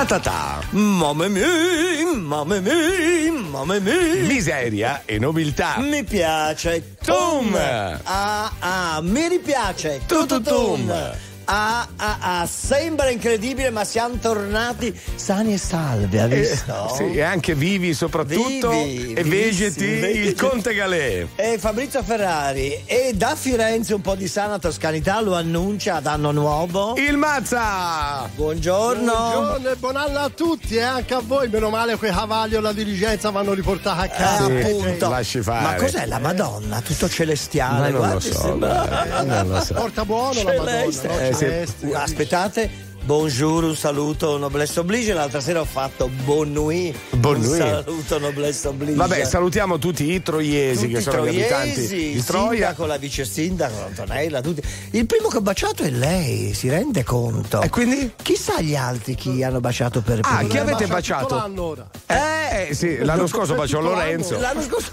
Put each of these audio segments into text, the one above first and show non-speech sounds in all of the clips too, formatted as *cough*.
Ta ta ta. Mamma mia, mamma mia, mamma mia. Miseria e nobiltà. Mi piace. Tum. Ah, ah, mi ripiace. Tututum. Ah, ah, ah, sembra incredibile, ma siamo tornati sani e salvi, ha visto? Eh, sì, e anche vivi soprattutto Vivi, e vegeti vegeti. il Conte Galè. E Fabrizio Ferrari e da Firenze un po' di sana toscanità lo annuncia ad anno nuovo. Il Mazza! Buongiorno. Buongiorno e buon anno a tutti e anche a voi. Meno male quei cavalli o la dirigenza vanno riportati a Eh, casa. Sì, appunto. lasci fare. Ma cos'è la Madonna? Tutto Ma celestiale, non lo guardi, so, sembra- dai, non lo so. Porta buono la Celeste. Madonna, no? Eh, Uh, Aspettate. Buongiorno, un saluto, noblesse oblige. L'altra sera ho fatto bon nuit. Bon un nuit. saluto, noblesse oblige. Vabbè, salutiamo tutti i troiesi tutti che sono gli abitanti troiesi, di il Troia. sindaco, la vice sindaco, Antonella, tutti. Il primo che ho baciato è lei, si rende conto? E quindi? Chissà gli altri chi hanno baciato per Ah, primo. chi avete Bacia baciato? l'anno ora. Eh, sì, l'anno scorso baciò. Lorenzo. L'anno scorso.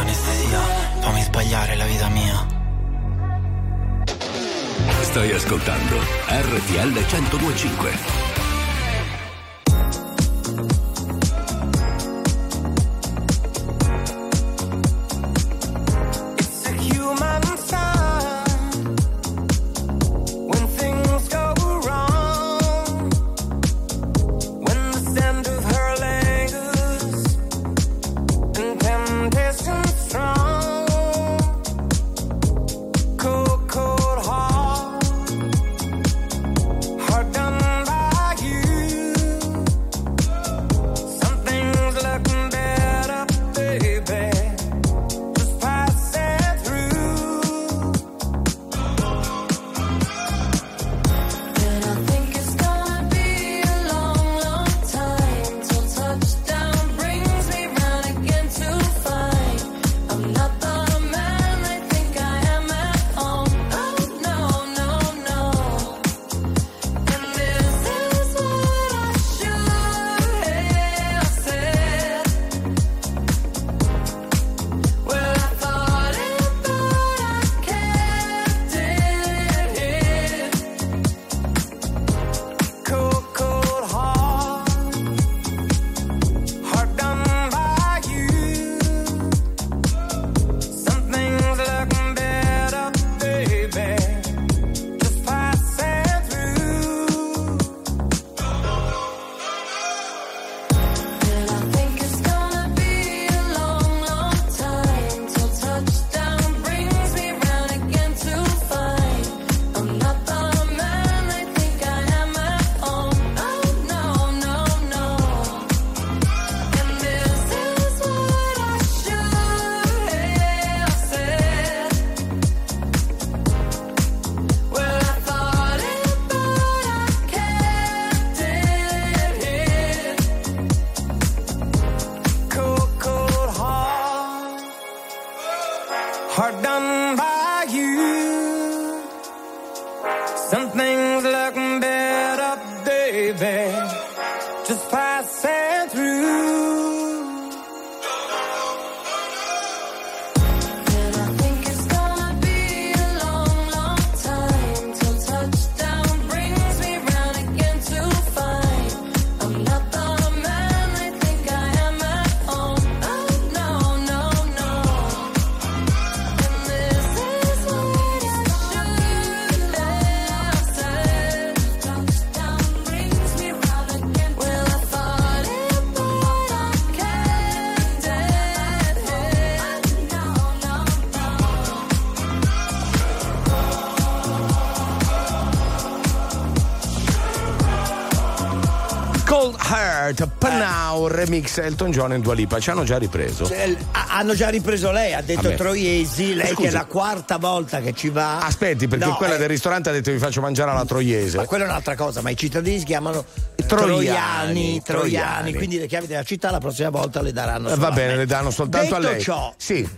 Anestesia Fammi sbagliare la vita mia Stai ascoltando RTL 1025. Remix Elton John e Dua Lipa. Ci hanno già ripreso. Ha- hanno già ripreso lei, ha detto. Troiesi, lei Scusi. che è la quarta volta che ci va. Aspetti, perché No, quella eh, del ristorante ha detto vi faccio mangiare alla troiese. Ma quella è un'altra cosa, ma i cittadini si chiamano Troiani, troiani, troiani, quindi le chiavi della città la prossima volta le daranno Eh, Va solamente. bene, le danno soltanto Detto a lei. ciò, Sì.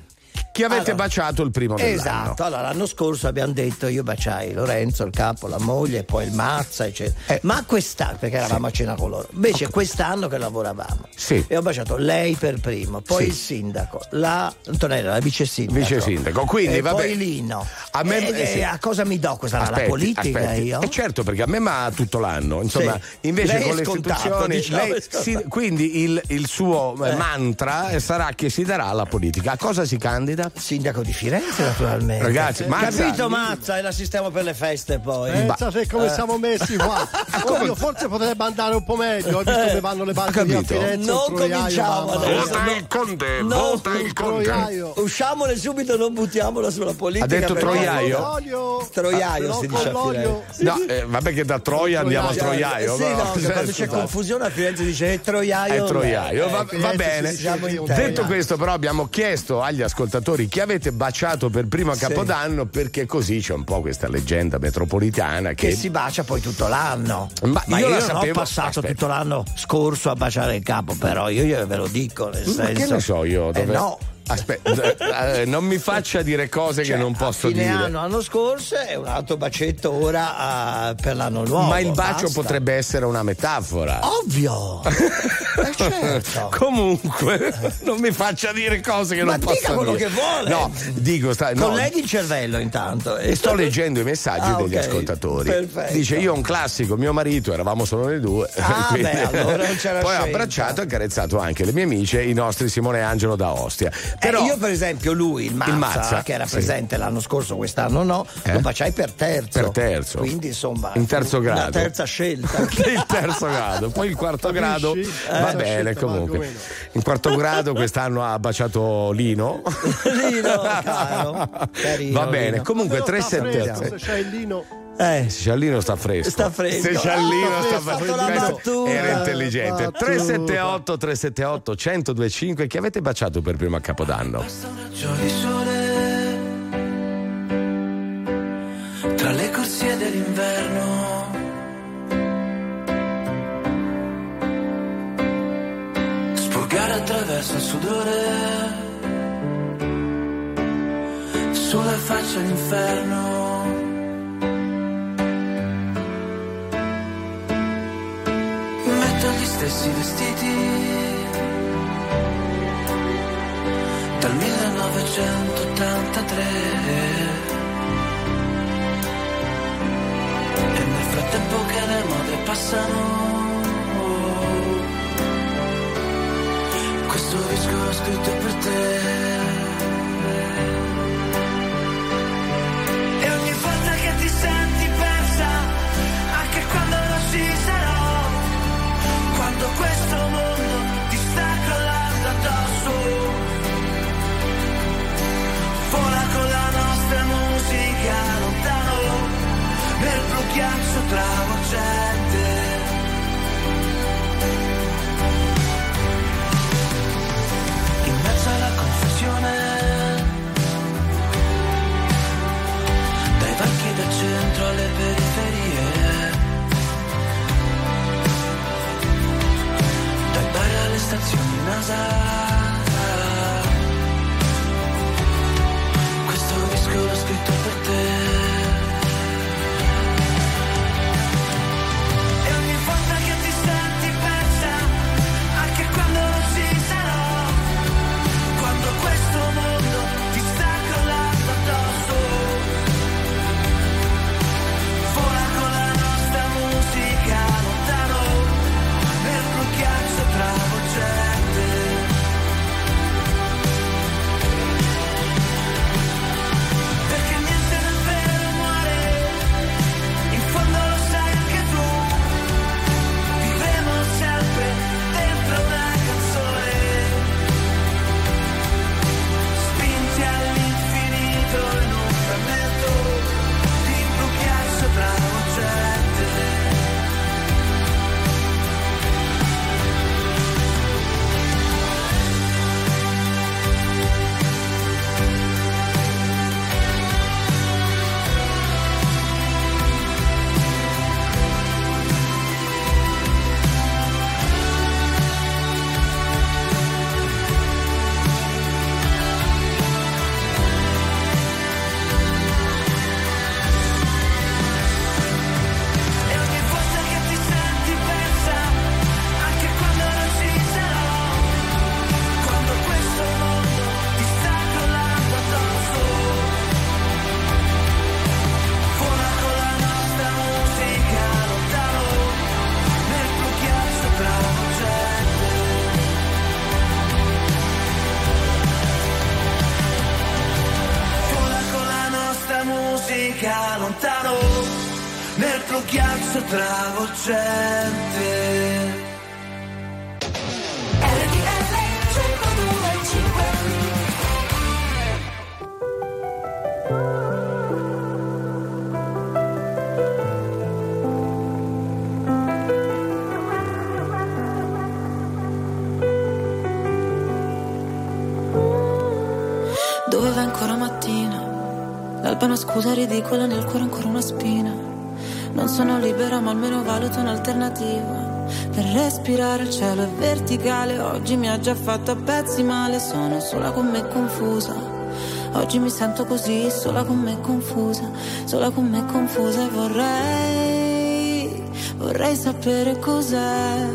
Chi avete Allora, baciato il primo dell'anno? Esatto, allora l'anno scorso abbiamo detto io baciai Lorenzo, il capo, la moglie, poi il Mazza, eccetera. Eh. Ma quest'anno, perché eravamo a cena con loro, invece quest'anno che lavoravamo, Sì. e ho baciato lei per primo, poi Sì. il sindaco, la Antonella, la vice sindaco. Vice sindaco, quindi, e vabbè. poi Lino. A me- E- eh, sì. e a cosa mi do questa? Aspetti, la politica aspetti. io? Eh certo, perché a me ma tutto l'anno. Insomma, Sì. invece Lei con le istituzioni. diciamo, lei si- quindi il, il suo eh, mantra sarà che si darà alla politica. A cosa si candida? Sindaco di Firenze, naturalmente. Ragazzi, Mazza- Capito, Mazza? E la sistema per le feste poi. Pensa se come siamo messi qua. *laughs* Oddio, forse potrebbe andare un po' meglio, visto che vanno le banche di a. Firenze. Non cominciamo adesso. Vota no. il conte, No, vota il conte. troiaio. Usciamole subito, non buttiamola sulla politica. Ha detto troiaio? Troiaio Però si dice a l'olio. No, eh, vabbè che da Troia andiamo al Troiaio. Sì, no? quando c'è confusione a Firenze dice è troiaio. È Troiaio, Eh, va, Firenze bene. Detto questo, però, abbiamo chiesto agli ascoltatori chi avete baciato per primo a Sì. Capodanno, perché così c'è un po' questa leggenda metropolitana che, Che si bacia poi tutto l'anno. Ma io la non sapevo- ho passato aspetta. tutto l'anno scorso a baciare il capo, però io, io ve lo dico. Nel Ma senso, che ne so io? Eh, Dove... no. Aspetta, eh, non mi faccia dire cose Cioè, che non posso dire. anno, l'anno scorso e un altro bacetto ora ah, per l'anno nuovo. Ma il bacio basta. potrebbe essere una metafora. Ovvio! *laughs* Eh, certo. Comunque, non mi faccia dire cose che Ma non dica posso quello dire. che vuole. No, dico, sta, no, Colleghi il cervello intanto. E sto leggendo i messaggi Ah, degli ok. ascoltatori. Perfetto. Dice: Io ho un classico, mio marito, eravamo solo noi due. Ah, Quindi- beh, allora *laughs* Poi ho abbracciato e accarezzato anche le mie amiche, i nostri Simone e Angelo da Ostia. Eh, Però io per esempio lui, il Mazza, Il Mazza, che era sì. presente l'anno scorso, quest'anno no, Eh? lo baciai per terzo. Per terzo. Quindi insomma. In terzo Una grado. terza scelta. *laughs* il terzo grado, poi il quarto grado Capisci? va Eh, bene scelta, comunque. In quarto grado quest'anno ha baciato Lino. *laughs* Lino, caro. *laughs* Carino, Va bene, Lino. comunque Però sta 378. fresco, Se c'è il lino. Eh, Se c'è il Lino sta fresco. Sta fresco. Se c'è il Lino Ah, sta fresco. Era intelligente. Battuta. 378 378 1025 chi avete baciato per primo a Capodanno? raggio di sole tra le corsie dell'inverno. Spurgare attraverso il sudore sulla faccia l'inferno. Stessi vestiti dal 1983 e nel frattempo che le mode passano questo disco l'ho scritto per te ghiaccio travolgente in mezzo alla confusione dai banchi del centro alle periferie. Dai bar alle stazioni NASA. Questo disco l'ho scritto per te ridicola, nel cuore ancora una spina. Non sono libera, ma almeno valuto un'alternativa. Per respirare il cielo è verticale, oggi mi ha già fatto a pezzi male, sono sola con me confusa. Oggi mi sento così, sola con me confusa, sola con me confusa e vorrei, vorrei sapere cos'è.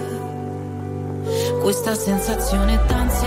Questa sensazione d'ansia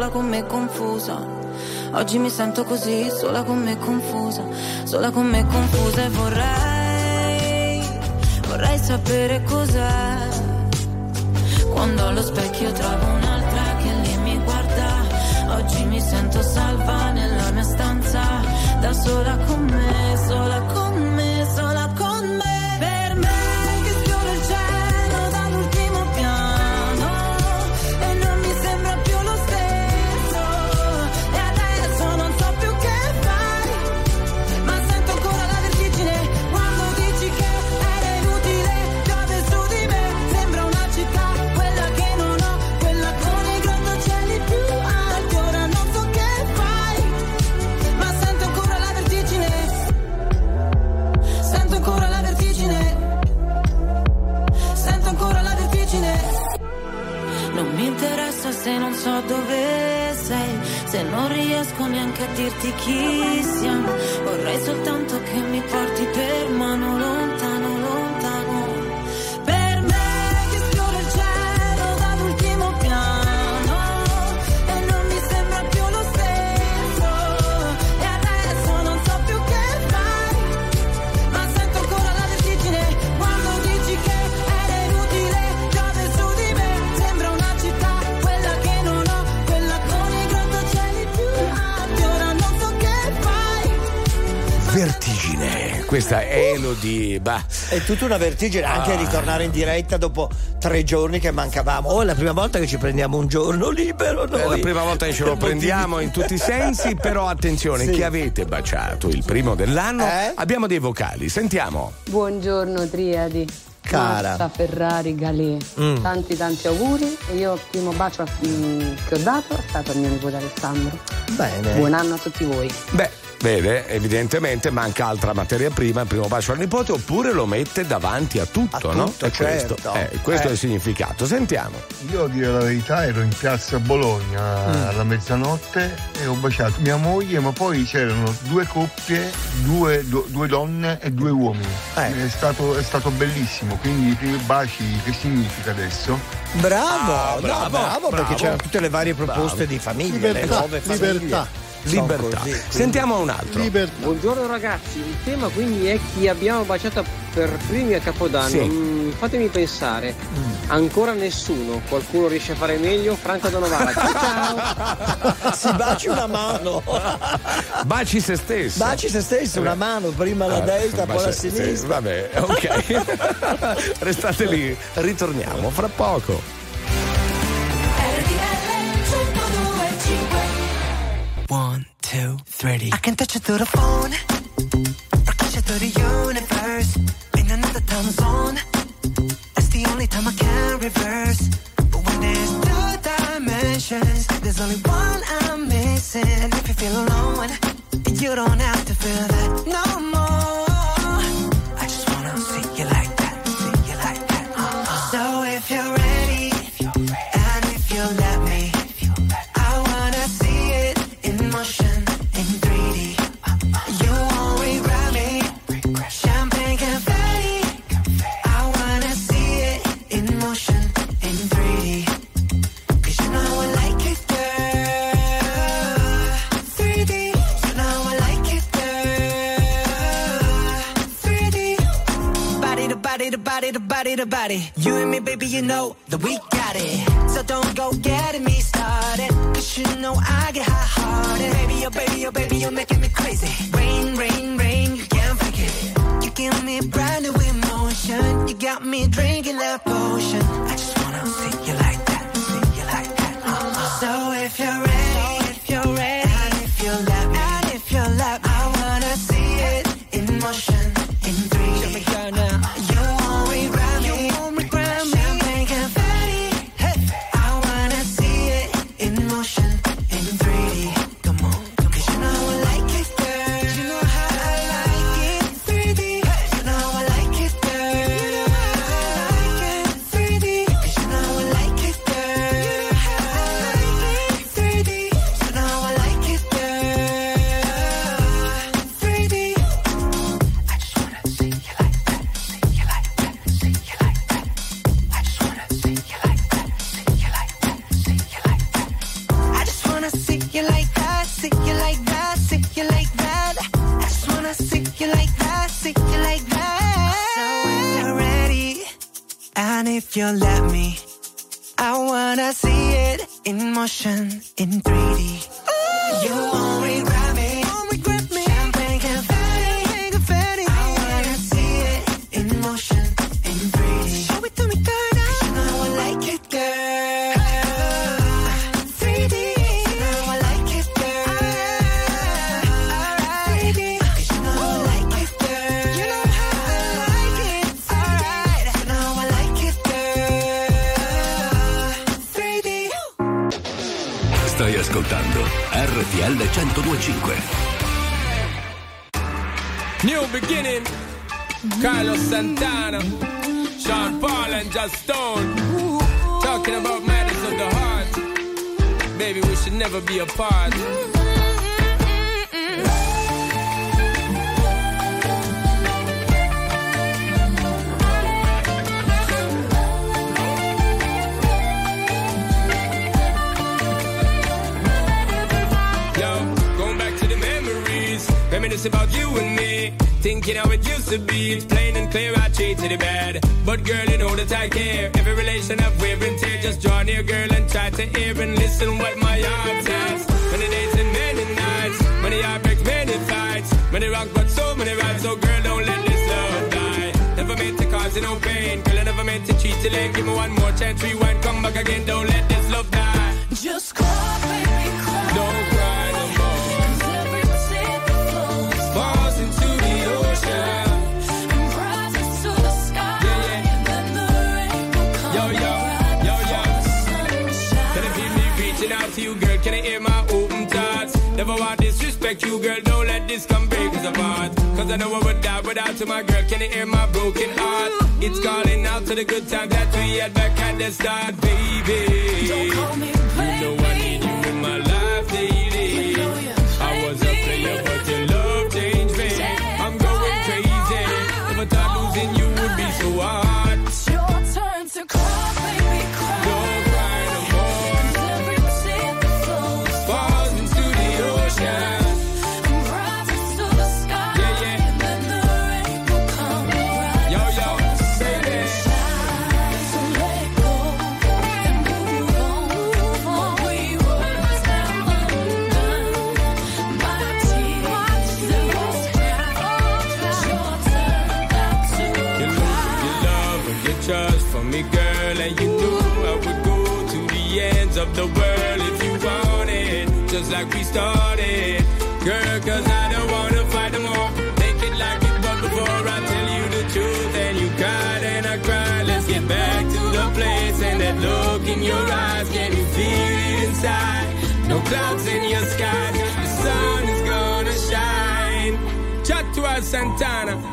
sola con me confusa. Oggi mi sento così, sola con me confusa, sola con me confusa e vorrei, vorrei sapere cos'è. Quando allo specchio trovo neanche a dirti chi siamo. Vorrei soltanto che mi porti per mano questa è Elodie. Bah. È tutta una vertigine anche Ah. ritornare in diretta dopo tre giorni che mancavamo. Oh, è la prima volta che ci prendiamo un giorno libero. È Noi. la prima volta che ce lo *laughs* prendiamo in tutti i sensi, però attenzione, Sì. chi avete baciato il primo dell'anno, Eh? abbiamo dei vocali, sentiamo. Buongiorno Triadi. Cara. Marta Ferrari Galè. Mm. Tanti tanti auguri e io il primo bacio mm, che ho dato è stato al mio nipote Alessandro. Bene. Buon anno a tutti voi. Beh, vede, evidentemente manca altra materia prima, il primo bacio al nipote, oppure lo mette davanti a tutto, A no? tutto, È questo, certo. eh, questo Eh. è il significato. Sentiamo. Io a dire la verità ero in piazza Bologna Mm. alla mezzanotte e ho baciato mia moglie, ma poi c'erano due coppie, due, do- due donne e due uomini. Eh. È, stato, è stato bellissimo, quindi i primi baci che significa adesso? Bravo, Ah, no, bravo, bravo, perché bravo. c'erano tutte le varie proposte di famiglie, le Libertà, nuove famiglie. libertà. Libertà. così, quindi- Sentiamo un altro. Libertà. Buongiorno ragazzi, il tema quindi è chi abbiamo baciato per primi a Capodanno. Sì. Mm, fatemi pensare, ancora nessuno, qualcuno riesce a fare meglio? Franco da Novara. *laughs* Ciao! Si baci una mano. Baci se stesso. Baci se stesso, una mano, prima la Ah, destra, poi la baci- sì, sinistra. vabbè, ok. *laughs* Restate lì, ritorniamo fra poco. One, two, three. I can touch you through the phone, or catch you through the universe. In another time zone, that's the only time I can reverse. But when there's two dimensions, there's only one I'm missing. And if you feel alone, you don't have to feel that no more. body. You and me, baby, you know that we Many days and many nights. Many heartbreaks, many fights. Many rocks, but so many rides. So girl, don't let this love die. Never meant to cause you no pain. Girl, I never meant to cheat till end. Give me one more chance, rewind, come back again. Don't let this love die. Just call me. Never want disrespect you, girl. Don't let this come break us apart. Cause I know I would die without you, my girl. Can you hear my broken heart? It's calling out to the good times that we had back at the start, baby. Don't call me. Clouds in your sky. The sun is gonna shine. Chatua Santana.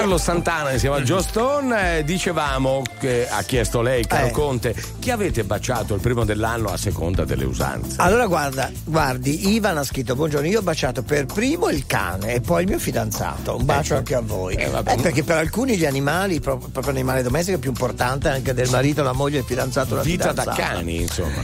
Carlo Santana insieme a Joe Stone eh, dicevamo che ha chiesto lei, caro Eh. Conte, chi avete baciato il primo dell'anno a seconda delle usanze? Allora guarda, guardi, Ivan ha scritto buongiorno, io ho baciato per primo il cane e poi il mio fidanzato, un bacio anche a voi. Eh, vabbè. Eh, perché per alcuni gli animali, pro- proprio l'animale domestico è più importante anche del marito, la moglie, il fidanzato, la Vita da fidanzata. cani, insomma.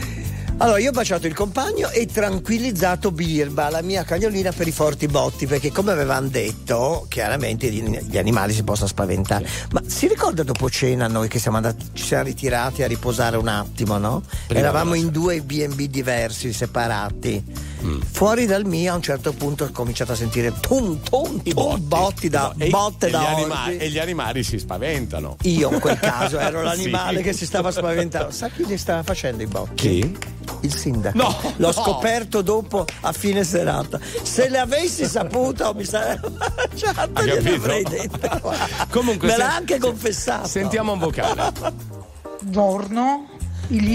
Allora, io ho baciato il compagno e tranquillizzato Birba, la mia cagnolina, per i forti botti, perché come avevamo detto, chiaramente gli, gli animali si possono spaventare. Ma si ricorda dopo cena noi che siamo andati, ci siamo ritirati a riposare un attimo, no? Prima Eravamo in due B&B diversi, separati. Mm. Fuori dal mio a un certo punto ho cominciato a sentire tum tum tum botti, da, E- botte e da gli orbi. anima- e gli animali si spaventano. Io in quel caso ero *laughs* l'animale Sì. che si stava spaventando. Sa chi li stava facendo i botti? Chi? Il sindaco. No, L'ho no. scoperto dopo a fine serata. Se le avessi saputo mi sarei mangiato, Hai gliele capito? avrei dette. *laughs* Comunque, Me l'ha anche confessato. Sentiamo un vocale. Buongiorno,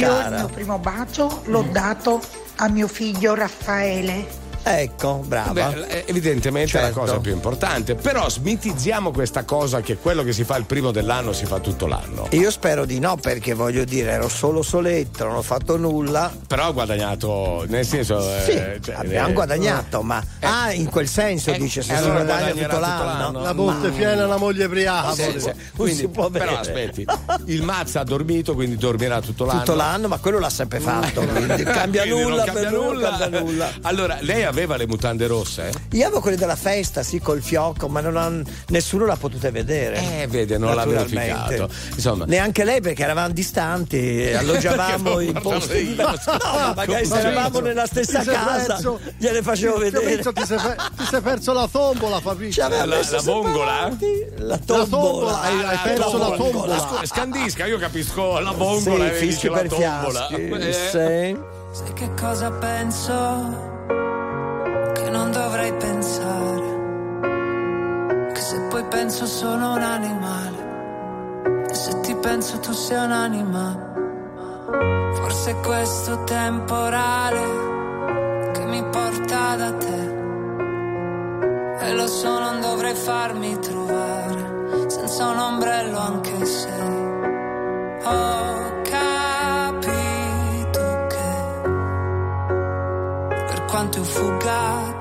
Cara. il mio primo bacio l'ho dato a mio figlio Raffaele. Ecco, brava. Beh, eh, evidentemente è la Certo. cosa più importante. Però smitizziamo questa cosa che quello che si fa il primo dell'anno si fa tutto l'anno. Io spero di no, perché voglio dire, ero solo soletto, non ho fatto nulla. Però ha guadagnato, nel senso. Sì, eh, cioè, abbiamo eh, guadagnato, ma ah, in quel senso eh, dice se eh, si allora guadagna tutto tutto l'anno. l'anno. La botte piena, la moglie briaca. Sì, sì. Non Quindi, si può però bere. aspetti, il Mazza ha dormito, quindi dormirà tutto l'anno. Tutto l'anno, ma quello l'ha sempre fatto. *laughs* Quindi cambia Quindi nulla cambia nulla. cambia nulla. Allora, lei aveva le mutande rosse? Io avevo quelle della festa, sì, col fiocco, ma non ha- nessuno l'ha potuta vedere. Eh, vede, non l'ha verificato. Insomma. Neanche lei perché eravamo distanti, *laughs* alloggiavamo in posti. *laughs* No, ma magari se eravamo penso? nella stessa casa, perso- gliele facevo Ti- vedere. Ti, ti sei, ti sei perso la tombola, Fabrizio. La- messo la vongola? La La tombola. hai, hai perso la tombola. Scu- Scandisca, io capisco la vongola Sì, fischi la per tombola. fiaschi. Eh, Sì. Sai che cosa penso? Pensare. Che se poi penso sono un animale. E se ti penso tu sei un animale. Forse questo temporale che mi porta da te. E lo so, non dovrei farmi trovare senza un ombrello anche se ho capito che per quanto io fugga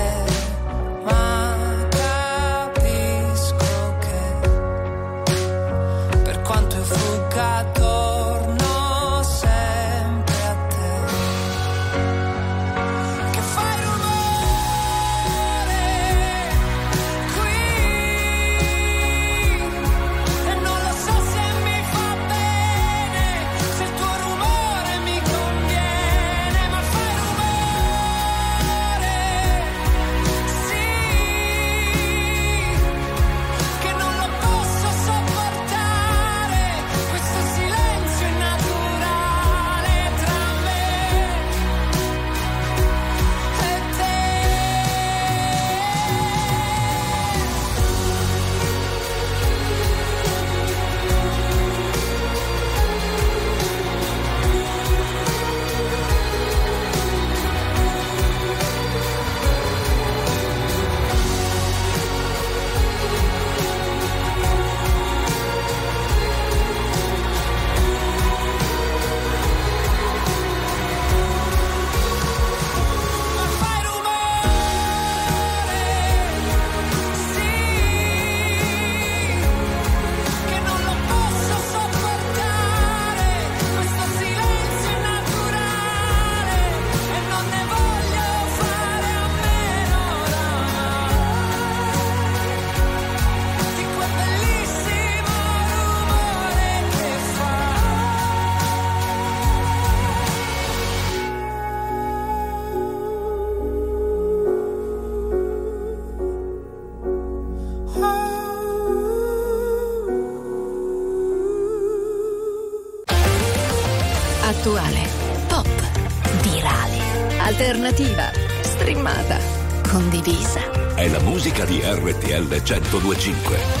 1025.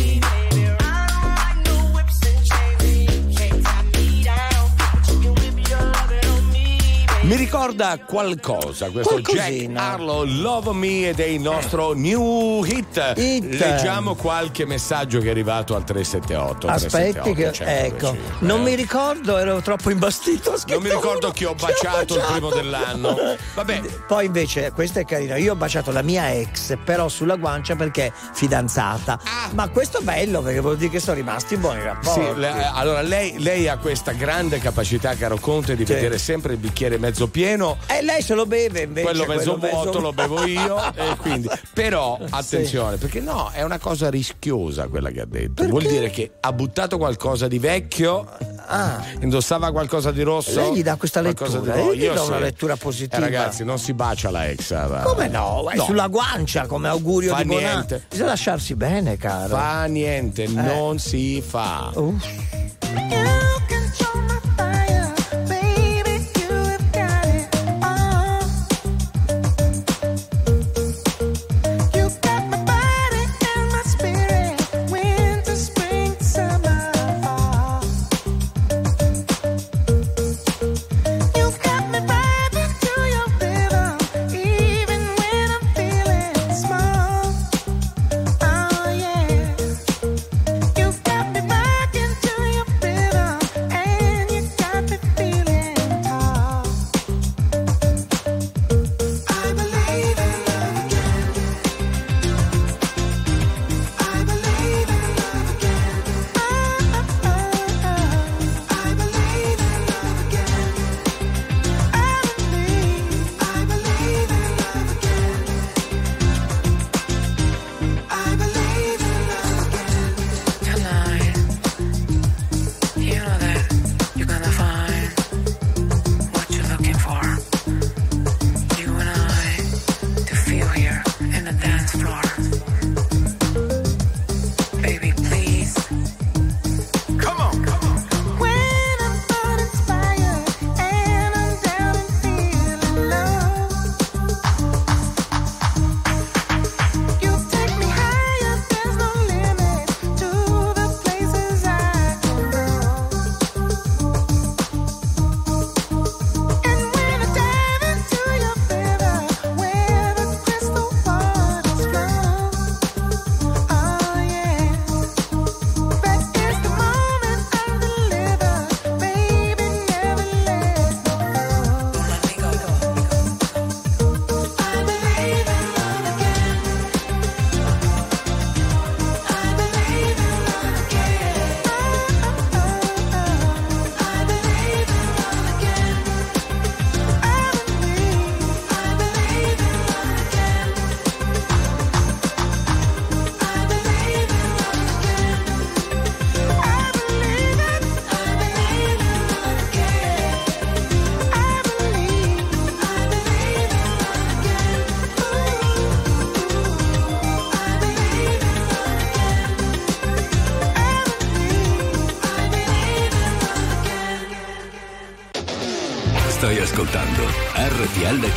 Mi ricorda qualcosa questo Jack Qualcosina. Harlow Love Me ed è il nostro new hit. Hit. Leggiamo qualche messaggio che è arrivato al 378. Aspetti che 378, ecco, 125, non eh. mi ricordo, ero troppo imbastito. Non mi ricordo chi ho baciato il primo dell'anno. Vabbè. Poi invece, questo è carino, io ho baciato la mia ex, però sulla guancia perché è fidanzata. Ma questo è bello perché vuol dire che sono rimasti buoni rapporti. Sì, le- allora lei, lei ha questa grande capacità, caro Conte, di Sì. vedere sempre il bicchiere mezzo pieno. E lei se lo beve invece. quello mezzo quello vuoto lo bevo io quindi però attenzione perché no è una cosa rischiosa quella che ha detto vuol dire che ha buttato qualcosa di vecchio indossava qualcosa di rosso Ah. Lei gli dà questa lettura, di- io gli do sì. una lettura positiva. Eh, ragazzi non si bacia la ex eh, Come no? È sulla guancia come augurio Fa di buon anno. niente. Bisogna lasciarsi bene, caro. fa niente non si fa You've got me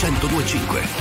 1025.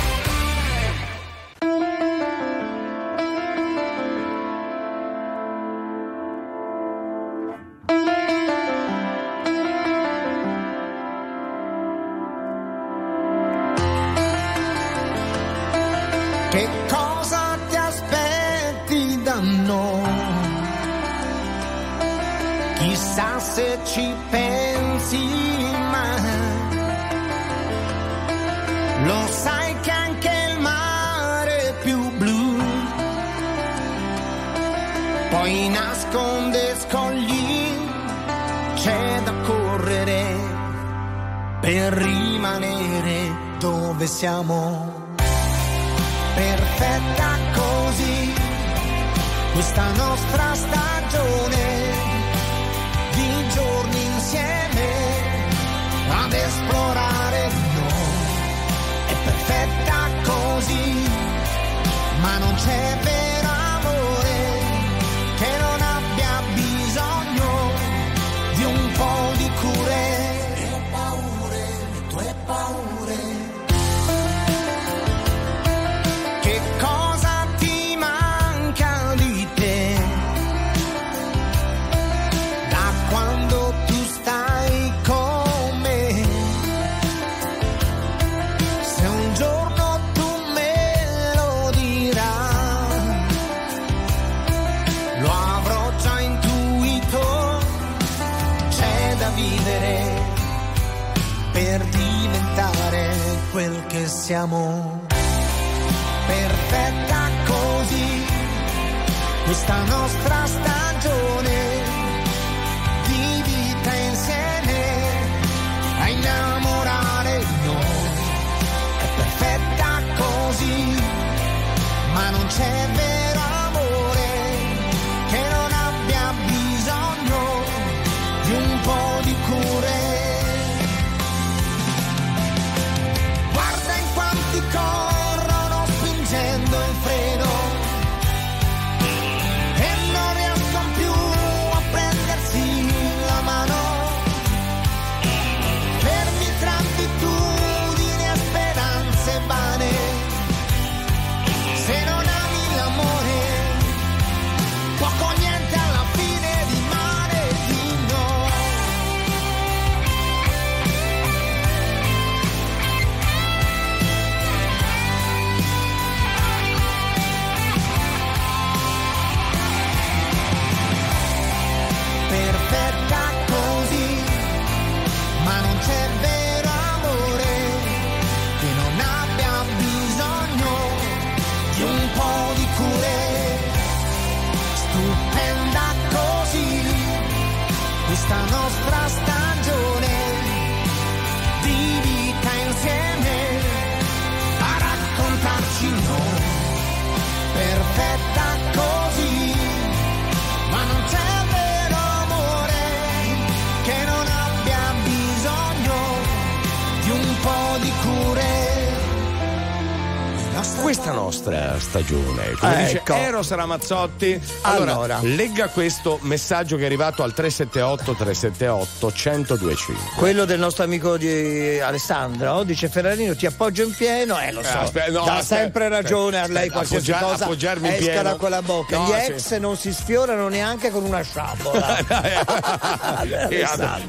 Dice ecco. Eros Ramazzotti. Allora, Allora. legga questo messaggio che è arrivato al 378 378 1025. Quello del nostro amico di Alessandro dice Ferrarino ti appoggio in pieno, eh lo so, Eh, aspetta, no, dà aspetta, sempre ragione a lei qualsiasi appoggia- cosa appoggiarmi in pieno. da quella bocca. No, Gli sì. ex non si sfiorano neanche con una sciabola.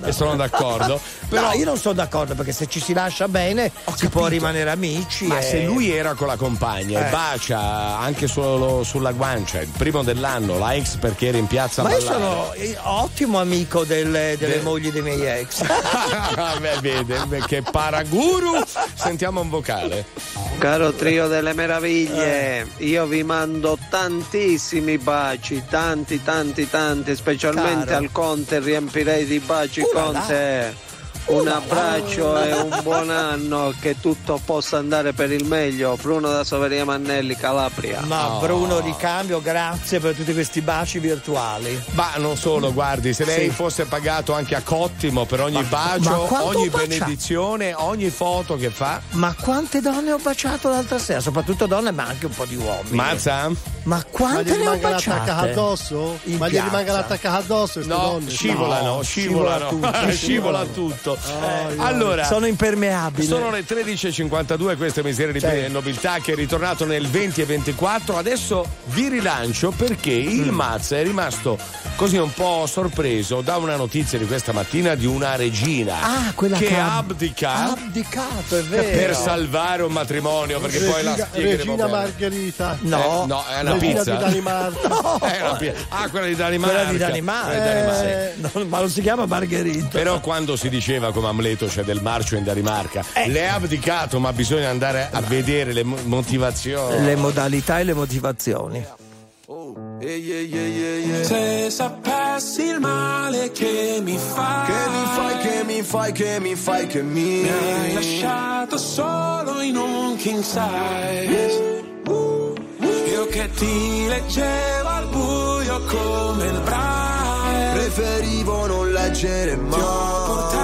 E sono d'accordo. Però No, io non sono d'accordo perché se ci si lascia bene si può rimanere amici. Ma e- se lui era con la compagna e Eh. bacia anche solo sulla guancia il primo dell'anno, la ex perché era in piazza a Ma io ballare. sono eh, ottimo amico delle, delle De- mogli dei miei ex. *laughs* Beh, vede, che paraguru. Sentiamo un vocale. Caro trio delle meraviglie, io vi mando tantissimi baci, tanti, tanti, tanti, specialmente Caro. al Conte, riempirei di baci. Conte. Un abbraccio e un buon anno, che tutto possa andare per il meglio. Bruno da Soveria Mannelli, Calabria. Ma. Bruno Di Cambio, grazie per tutti questi baci virtuali. Ma non solo, guardi, se lei Sì. fosse pagato anche a cottimo per ogni ma bacio, quanto ogni bacia? benedizione, ogni foto che fa. Ma quante donne ho baciato l'altra sera? Soprattutto donne, ma anche un po' di uomini. Mazza? Ma Ma quante gli ne ho baciate? addosso? In Ma gli piazza. rimanga l'attacca addosso No, donne? scivolano, No, scivolano, scivola tutto, *laughs* scivola tutto. Caldo. allora, Sono impermeabile. sono le 13.52, questo è Mestiere di Sì. Nobiltà che è ritornato nel 20 e 24. Adesso vi rilancio perché il Mm. Mazza è rimasto così un po' sorpreso da una notizia di questa mattina di una regina Ah, quella che che ha- abdicato abdicato, è vero. per salvare un matrimonio perché poi la Regina, Regina. Margherita. No. Eh, no, è una Regina pizza. di Danimarca. È *laughs* una pi- ah, quella di Danimarca. Quella di Danimarca. Quella di Danimarca. Eh, no, ma non si chiama Margherita. Però quando si diceva come Amleto c'è del marcio in Danimarca, le ha abdicato, ma bisogna andare a vedere le mo- motivazioni. Le modalità e le motivazioni. Se sapessi il male che mi fai Che mi fai, che mi fai, che mi fai, che mi Mi hai lasciato solo in un king size. Io che ti leggevo al buio come il braille. Preferivo non leggere a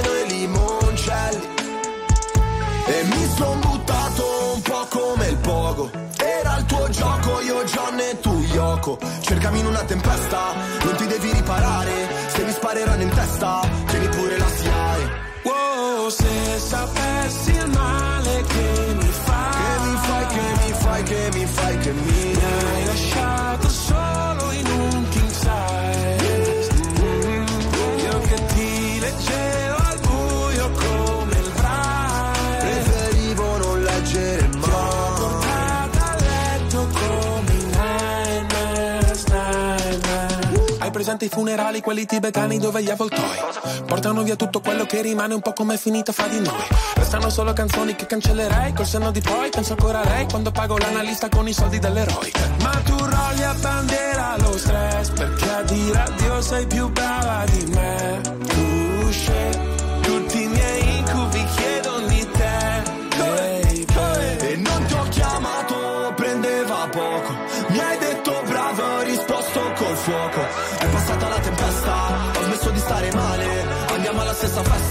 pogo Era il tuo gioco, io John e tu Yoko. Cercami in una tempesta, non ti devi riparare. Se mi spareranno in testa, tieni pure la SIAE Wow, se sapessi presente i funerali, quelli tibetani dove gli avvoltoi Portano via tutto quello che rimane un po' come è finita fra di noi. Restano solo canzoni che cancellerei Col senno di poi penso ancora a lei Quando pago l'analista con i soldi dell'eroe Ma tu rogli a bandiera lo stress Perché a dire addio sei più brava di me. Tu scegli tutti i miei incubi chiedono di te. Baby. E non ti ho chiamato, prendeva poco. Mi hai detto Andiamo alla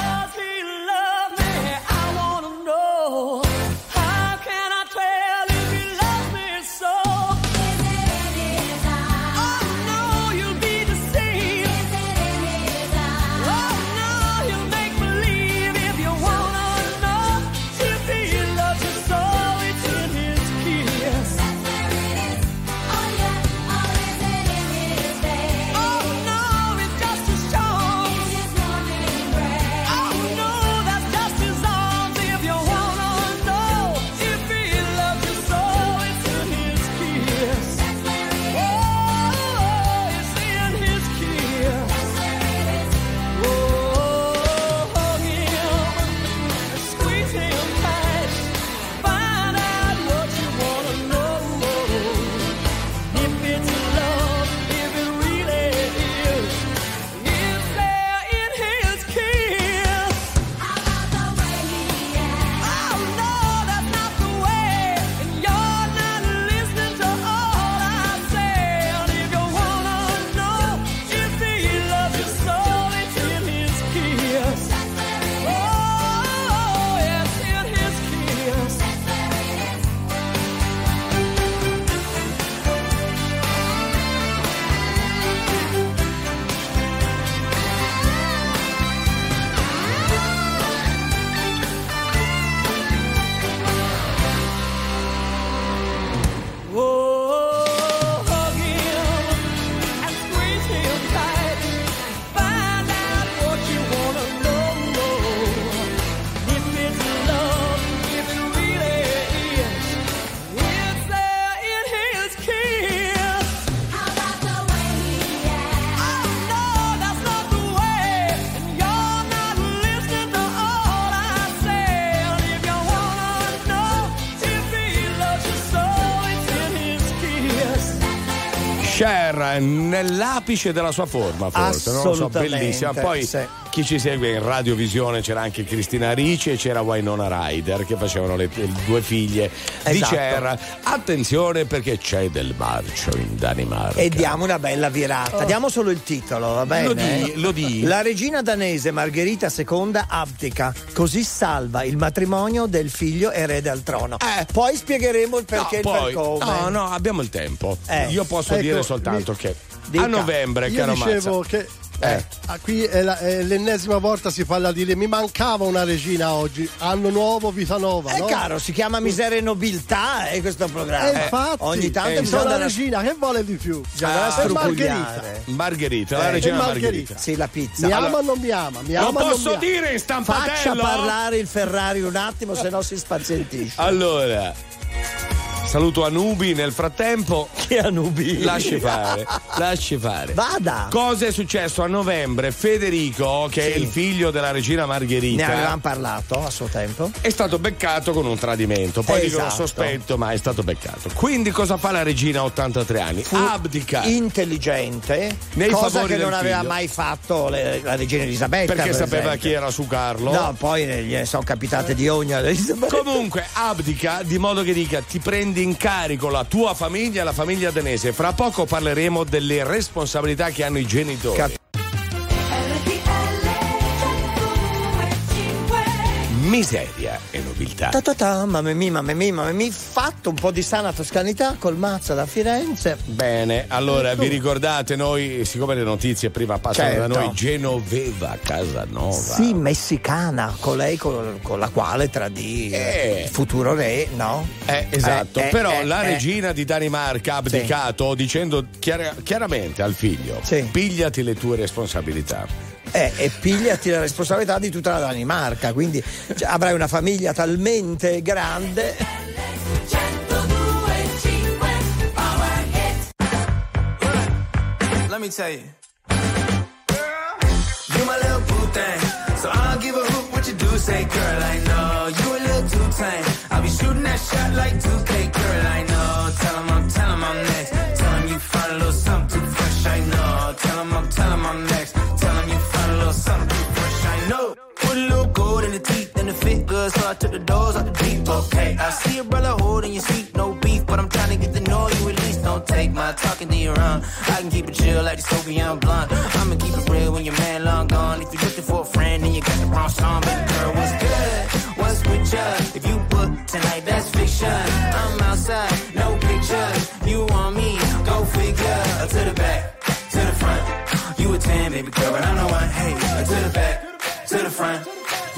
Nell'apice della sua forma, forse, lo so, bellissima. Poi sì. Chi ci segue in radiovisione c'era anche Cristina Ricci e c'era Wynonna Ryder che facevano le, le due figlie di Esatto. Cher. Attenzione perché c'è del marcio in Danimarca. E diamo una bella virata. Diamo solo il titolo, va bene? Lo di- lo di. La regina danese Margherita II abdica, così salva il matrimonio del figlio erede al trono. Poi spiegheremo il perché e No, il poi- per come. no, no, abbiamo il tempo. Eh. Io posso Ecco, dire soltanto mi- che Dica. a novembre, Io caro dicevo Mazza, che Eh. ah, qui è, la- è l'ennesima volta si parla di mi mancava una regina oggi anno nuovo vita nuova Eh, no? caro, si chiama Miseria e Nobiltà eh, questo programma. Eh, infatti Ogni tanto eh, bisogna sono la a- regina che vuole di più a Ah. Margherita. Margherita, la Eh, regina e Margherita. Margherita. Sì, la pizza. mi Allora, ama o non mi ama mi Lo ama posso dire in stampatello? faccia parlare il Ferrari un attimo, se no si spazientisce. Allora, saluto Anubi nel frattempo. *laughs* Che Anubi? Lasci fare, lasci fare. Vada. Cosa è successo a novembre? Federico, che è Sì. il figlio della regina Ne Margherita, avevamo parlato a suo tempo. è stato beccato con un tradimento. Poi dicono Esatto. sospetto, ma è stato beccato. Quindi cosa fa la regina a 83 anni? Fu Abdica. intelligente, Nei cosa che non aveva figlio. mai fatto le- la regina Elisabetta. perché per sapeva esempio. chi era su Carlo. No, poi ne- gliene sono capitate di ogni Elisabetta. Comunque abdica di modo che dica ti prendi in carico la tua famiglia e la famiglia danese. Fra poco parleremo delle responsabilità che hanno i genitori. Miseria e nobiltà. Ta ta ta, mamma mia, mamma mia, mamma mia, fatto un po' di sana toscanità col mazzo da Firenze. Bene, allora vi ricordate noi, siccome le notizie prima passano Certo. da noi, Genoveva Casanova. Sì, messicana, colei con, con la quale tradì Eh. il futuro re, no? Eh, esatto, Eh, eh, però eh, la eh. regina di Danimarca ha abdicato dicendo chiara- chiaramente al figlio: Sì. pigliati le tue responsabilità. Eh, e pigliati la responsabilità di tutta la Danimarca, quindi cioè, avrai una famiglia talmente grande. Let me tell you. You my little boo thing. So I don't give a hoot what you do, say, girl, I know. You a little too tame. I'll be shooting that shot like 2K, girl, I know. Tell 'em I'm, tell 'em I'm next. I took the doors out the deep, okay. I see a brother holding your seat, no beef, but I'm trying to get to know you at least. Don't take my talking to your own. I can keep it chill like the Soviet blunt.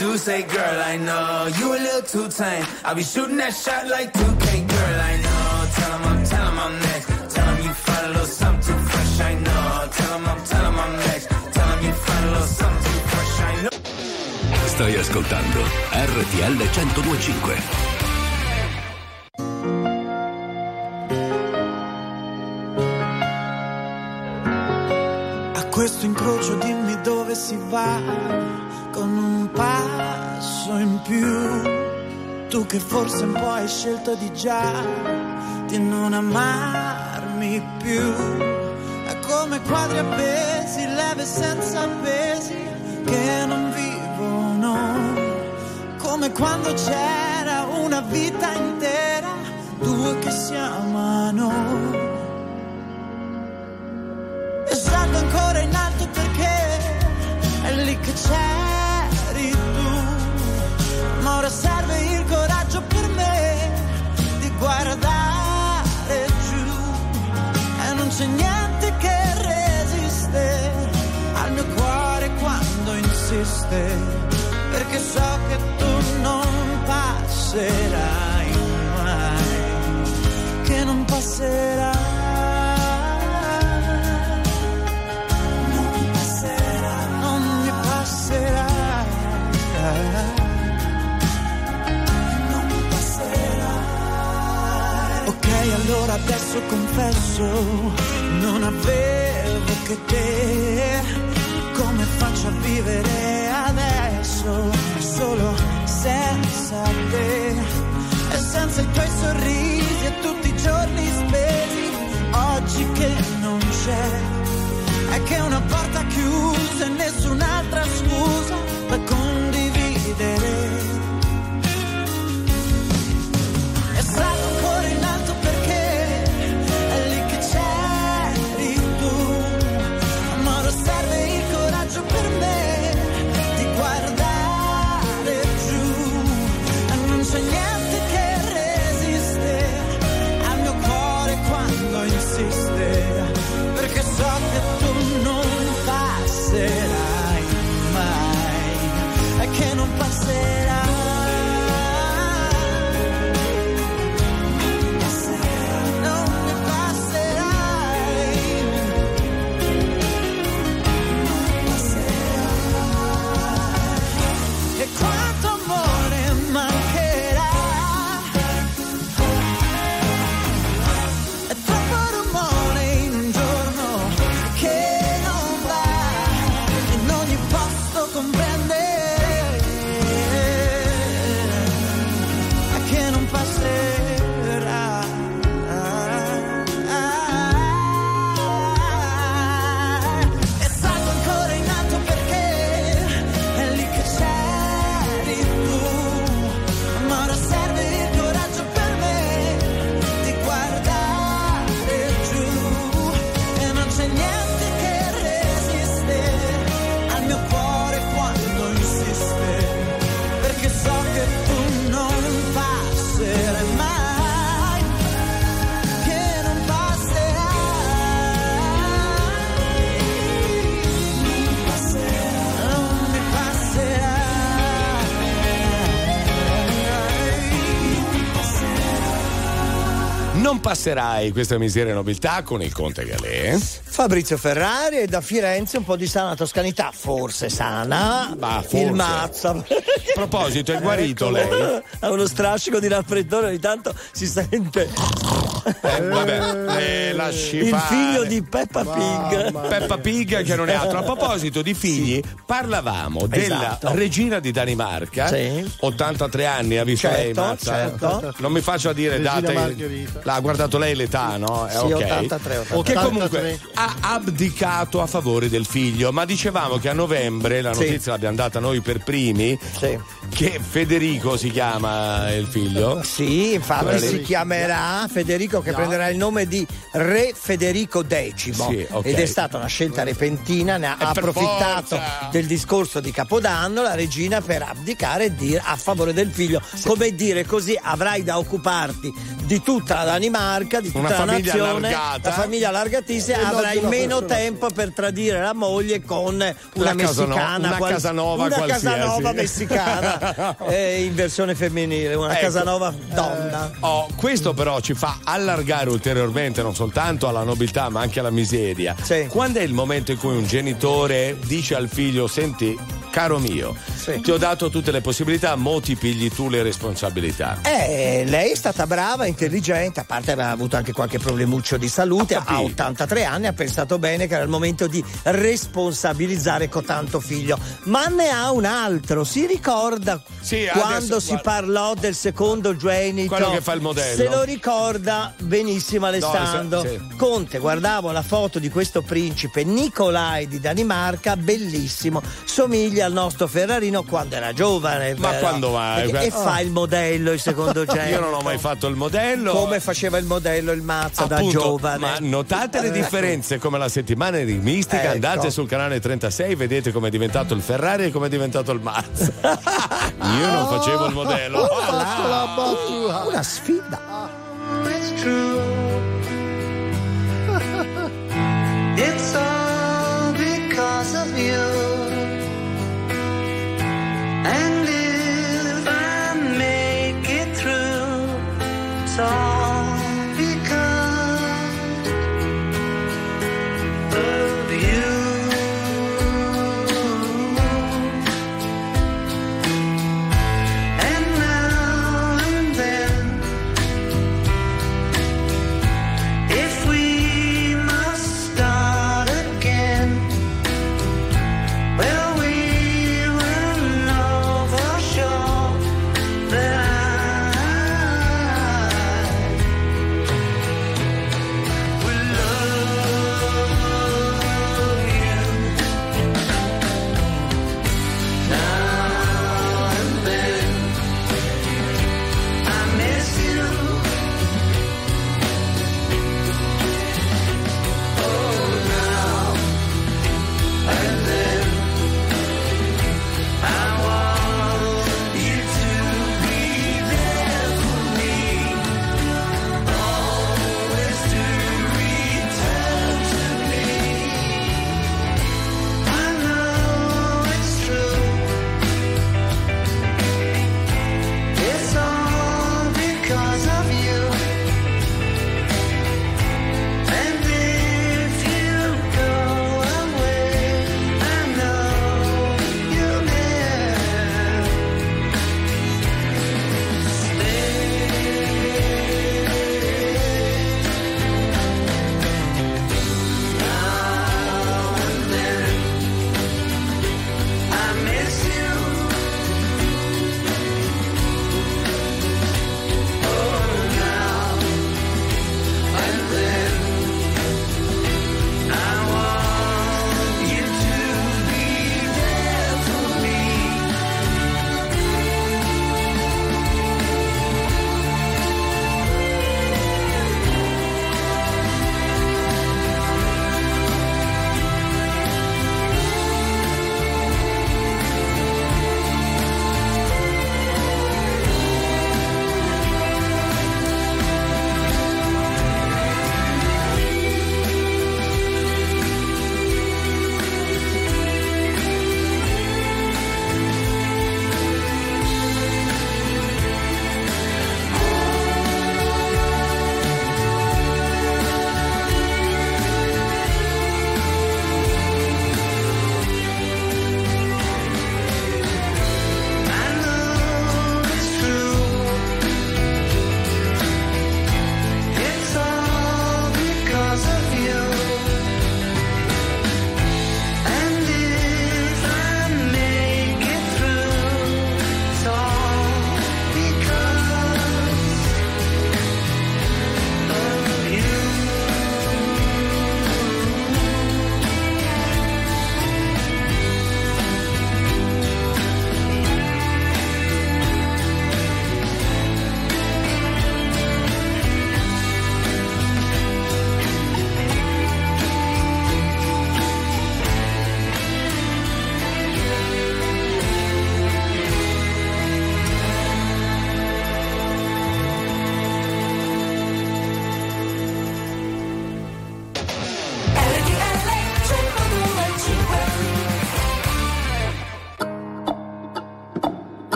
Do, say, girl, I know. You a little too tame. I'll be shooting that shot like 2K, girl, I know. Tell 'em I'm, tell 'em I'm next. Tell 'em you find a little something too fresh, I know. Tell 'em I'm, tell 'em I'm next. Tell 'em you find a little something too fresh, I know. Stai ascoltando RTL 1025. A questo incrocio dimmi dove si va passo in più. Tu che forse un po' hai scelto di già di non amarmi più. È come quadri appesi, leve senza pesi che non vivono. Come quando c'era una vita intera, due che si amano. E salgo ancora in alto perché è lì che ora serve il coraggio per me di guardare giù. E non c'è niente che resiste al mio cuore quando insiste perché so che tu non passerai mai che non passerai allora adesso confesso, non avevo che te. Come faccio a vivere adesso, Non passerai questa miseria e nobiltà con il Conte Galè. Fabrizio Ferrari e da Firenze un po' di sana toscanità, forse sana. Ma forse. Il Mazza. A proposito, è guarito Eccolo. lei? Ha uno strascico di raffreddore, ogni tanto si sente. Eh, vabbè, eh, lasci Il fare. figlio di Peppa Pig. Peppa Pig che non è altro. A proposito di figli, parlavamo della Esatto. regina di Danimarca, Sì. 83 anni, ha visto lei, Certo, Mazza? certo. Non mi faccio dire Regina date. Margherita. L'ha guardato lei l'età, no? Eh, Sì, ok. 83, 83. Che comunque ha abdicato a favore del figlio, ma dicevamo che a novembre, la Sì. notizia l'abbiamo data noi per primi, Sì. che Federico si chiama il figlio. Sì, infatti si chiamerà Federico che prenderà il nome di Re Federico X Sì, ok. ed è stata una scelta repentina, ne ha per approfittato del discorso di Capodanno la regina per abdicare e dire a favore del figlio, come dire così avrai da occuparti di tutta la Danimarca, di tutta Una la nazione, allargata. la famiglia allargatissima E e non avrai meno tempo per tradire la moglie con una Una Casano- messicana, una qual- Casanova una qualsiasi. Casanova messicana *laughs* eh, in versione femminile, una Ecco. Casanova donna. Oh, questo però ci fa allargare ulteriormente non soltanto alla nobiltà ma anche alla miseria. Sì. Quando è il momento in cui un genitore dice al figlio senti caro mio ti ho dato tutte le possibilità mo ti pigli tu le responsabilità. Eh, lei è stata brava, intelligente, a parte aveva avuto anche qualche problemuccio di salute, ha capito. 83 anni, ha pensato bene che era il momento di responsabilizzare cotanto figlio. Ma ne ha un altro, si ricorda Sì, quando adesso, si guarda. parlò del secondo genito? Quello che fa il modello. Se lo ricorda benissimo Alessandro. No, se- sì. Conte, guardavo la foto di questo principe Nicolai di Danimarca, bellissimo, somiglia somiglia al nostro Ferrarino quando era giovane. Ma però. quando mai? E, e fa il modello, il secondo genere. *laughs* Io non ho mai fatto il modello. Come faceva il modello il Mazza Appunto, da giovane. Ma notate le differenze, come la settimana enigmistica. Ecco. Andate sul canale 36, vedete come è diventato il Ferrari e come è diventato il Mazza. *laughs* Io non facevo il modello. Oh, ah. Una sfida. It's true. *laughs* It's all because of you. And if I make it through, it's all.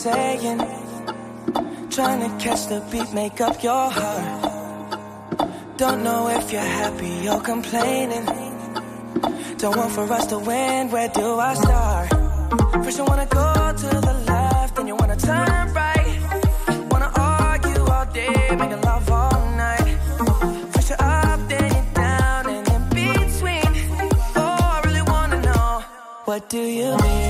Saying. Trying to catch the beat, make up your heart. Don't know if you're happy or complaining. Don't want for us to win. Where do I start? First you wanna go to the left, then you wanna turn right. Wanna argue all day, making love all night. Up, then down, and in between. Oh, I really wanna know, what do you mean?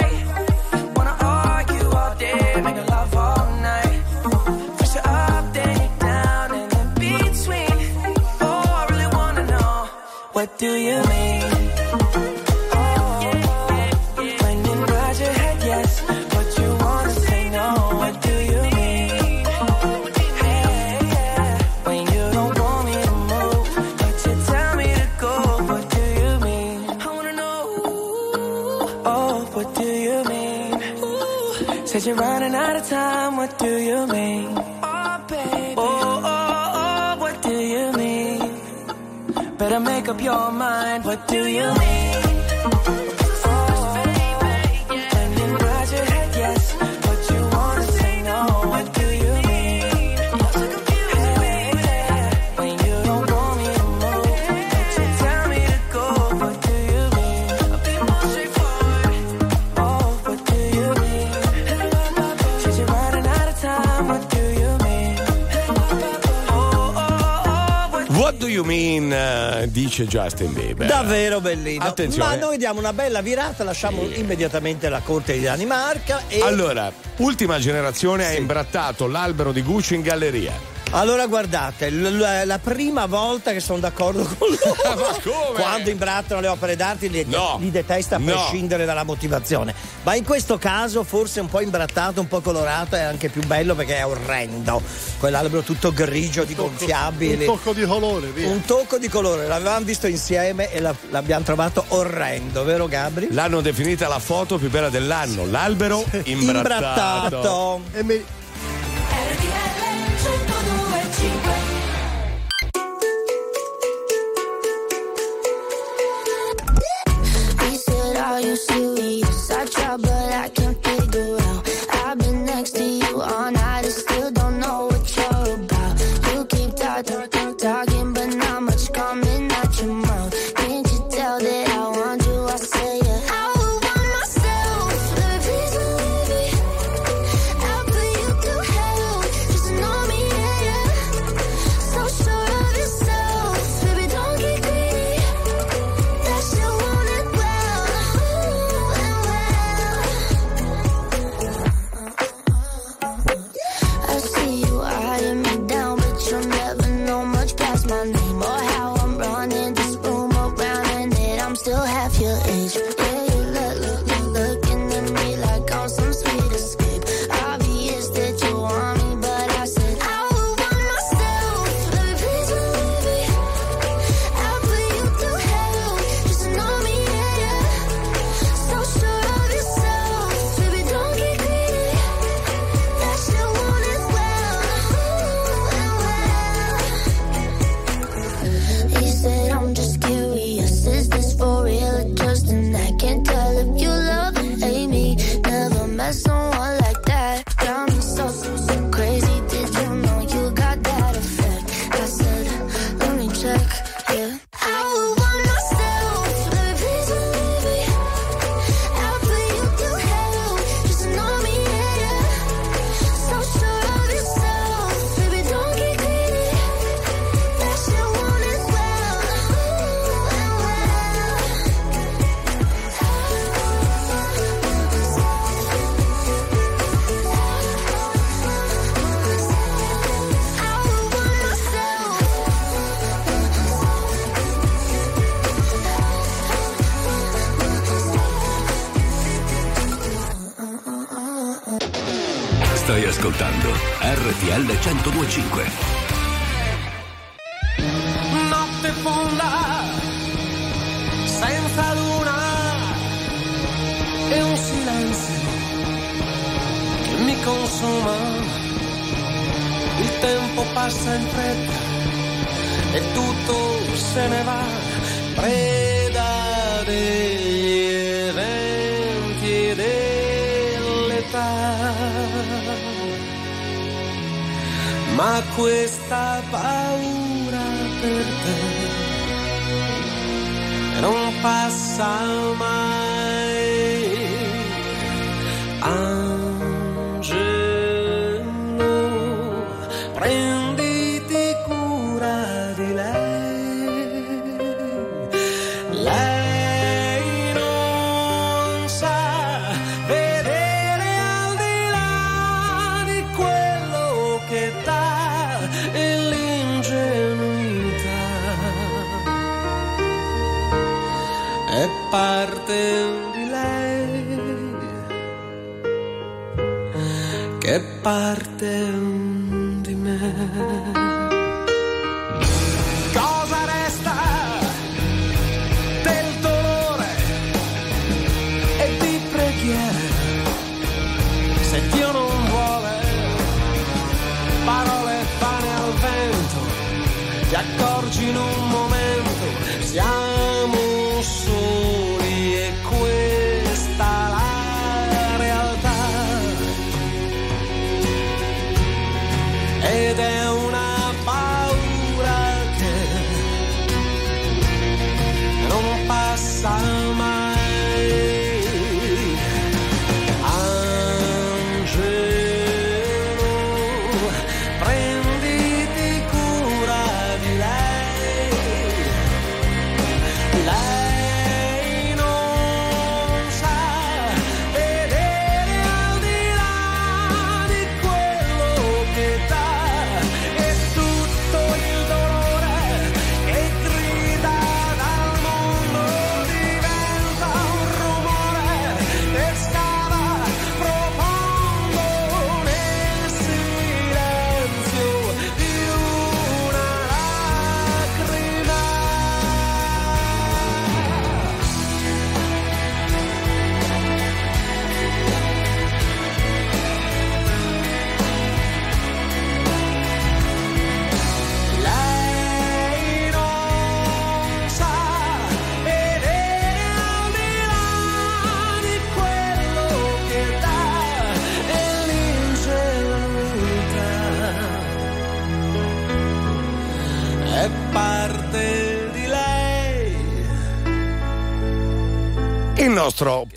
Do you mean? Said you're playing head, yes. But you wanna say no? What do you mean? Hey, yeah, yeah. When you don't want me to move, but you tell me to go, what do you mean? I wanna know. Oh, what do you mean? Says you're running out of time. What up your mind. What do you mean? When you nod your head yes, but you wanna say no. What do you mean? Dice Justin Bieber. Davvero bellino. Attenzione. Ma noi diamo una bella virata, lasciamo immediatamente la corte di Danimarca e Allora, ultima generazione ha imbrattato l'albero di Gucci in galleria. Allora guardate, l- l- la prima volta che sono d'accordo con *laughs* loro Ma come? quando imbrattano le opere d'arte li, No. li detesta a No. prescindere dalla motivazione. Ma in questo caso forse un po' imbrattato, un po' colorato è anche più bello perché è orrendo. Quell'albero tutto grigio di gonfiabili. Un tocco di colore, via. Un tocco di colore, l'avevamo visto insieme e la- l'abbiamo trovato orrendo, vero Gabri? L'hanno definita la foto più bella dell'anno, l'albero imbrattato. Imbrattato. E mi-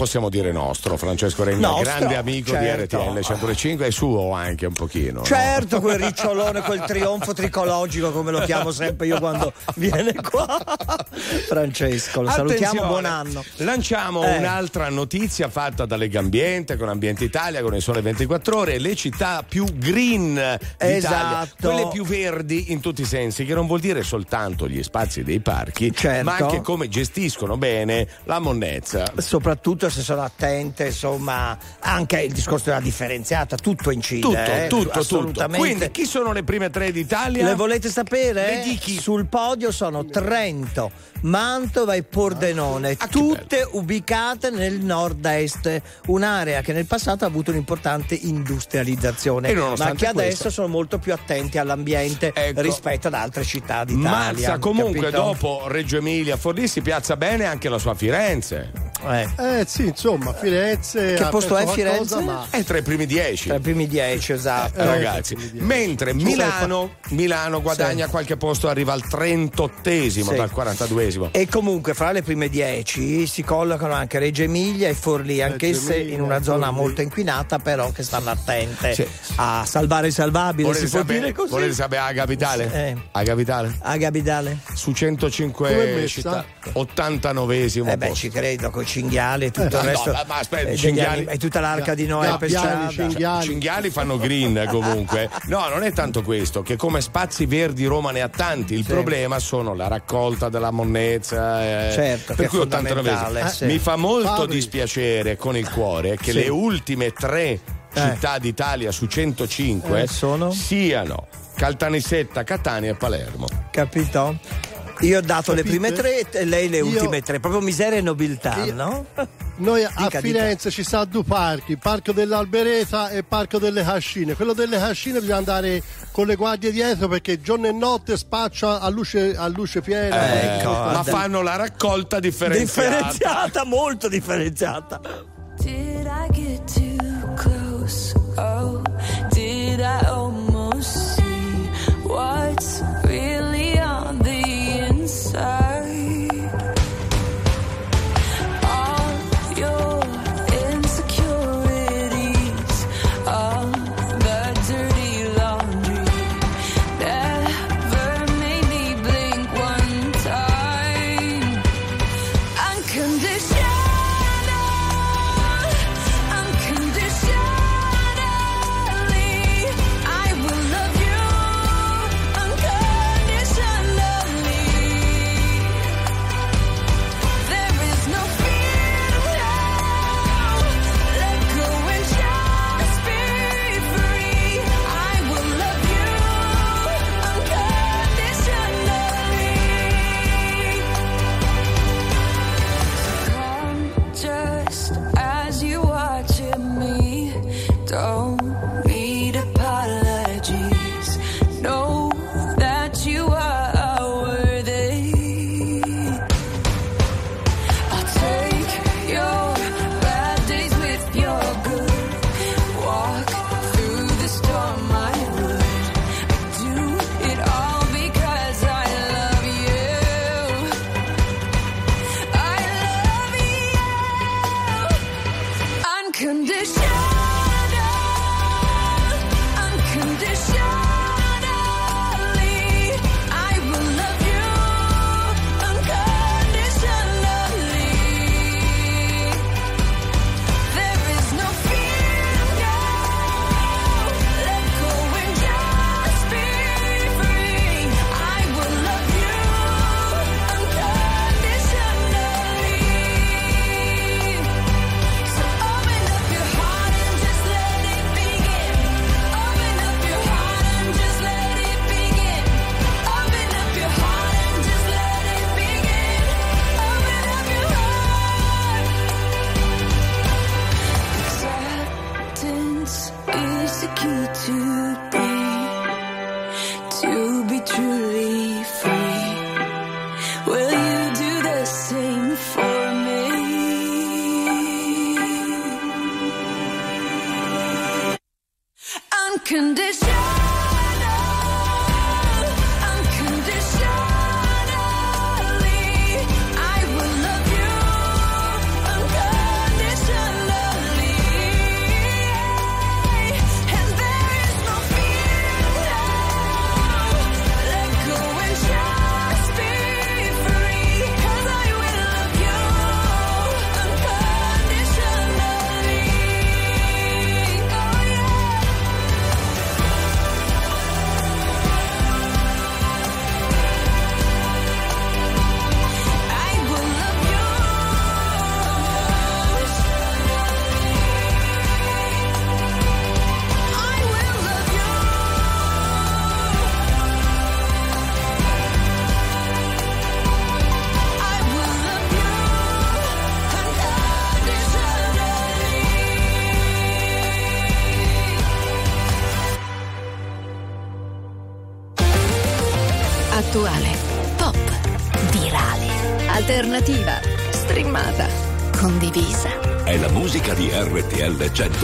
possiamo dire nostro, Francesco Regna, Nostro, grande amico certo. di RTL 105, è suo anche un pochino. no? Certo, quel ricciolone, quel trionfo tricologico, come lo chiamo sempre io quando viene qua. *laughs* *laughs* Francesco, lo salutiamo, Attenzione, buon anno. Lanciamo Eh. un'altra notizia fatta da Legambiente con Ambiente Italia, con il Sole 24 Ore, le città più green d'Italia, Esatto. quelle più verdi in tutti i sensi, che non vuol dire soltanto gli spazi dei parchi, Certo. ma anche come gestiscono bene la monnezza. Soprattutto se sono attente, insomma, anche il discorso della differenziata, tutto incide. Tutto, eh, tutto, tutto. Quindi chi sono le prime tre d'Italia? Le volete sapere? Le dichi. Sul podio sono Trento, Mantova e Pordenone, Ah, tutte ubicate nel nord-est, un'area che nel passato ha avuto un'importante industrializzazione, ma che adesso questo- sono molto più attenti all'ambiente Ecco. rispetto ad altre città d'Italia. Mazza, comunque capito? dopo Reggio Emilia, Forlì si piazza bene anche la sua Firenze. Eh. Eh sì, insomma, Firenze. Che posto è Firenze? qualcosa, ma- È tra i primi dieci. Tra i primi dieci, esatto. Eh, ragazzi, mentre Milano, Milano guadagna Sì. qualche posto, arriva al 38esimo Sì. dal 42esimo. E comunque fra le prime dieci si collocano anche Reggio Emilia e Forlì, anch'esse in una zona Forlì. molto inquinata, però che stanno attente Sì. a salvare il salvabile, Volete si può sapere, dire così. volete sapere la capitale? Eh. La capitale? A Gabidale? Su Come è 105 messa? città, 89esimo Eh beh, posto. ci credo, con i cinghiali e tutto Eh, il no, resto. ma- ma aspetta, e degli cinghiali- e tutta l'arca di Noè per Gabbiani, strada. cinghiali. I cinghiali fanno green comunque. No, non è tanto questo, che come spazi verdi Roma ne ha tanti. Il Sì. problema sono la raccolta della monnezza. Eh, certo, per cui 89 eh, sì. Mi fa molto Fabri. dispiacere con il cuore che sì. le ultime tre eh. città eh. d'Italia su 105 eh, siano Caltanissetta, Catania e Palermo. Capito? Io ho dato Capite? le prime tre e lei le io, ultime tre, proprio miseria e nobiltà, io, no? Noi a dica, Firenze dica. ci sta due parchi, Parco dell'Albereta e Parco delle Cascine. Quello delle Cascine bisogna andare con le guardie dietro perché giorno e notte spaccia a luce, a luce piena. Eh, eh ecco, ma fanno la raccolta differenziata. Differenziata, molto differenziata. Did I get too close? Oh, did I almost see what's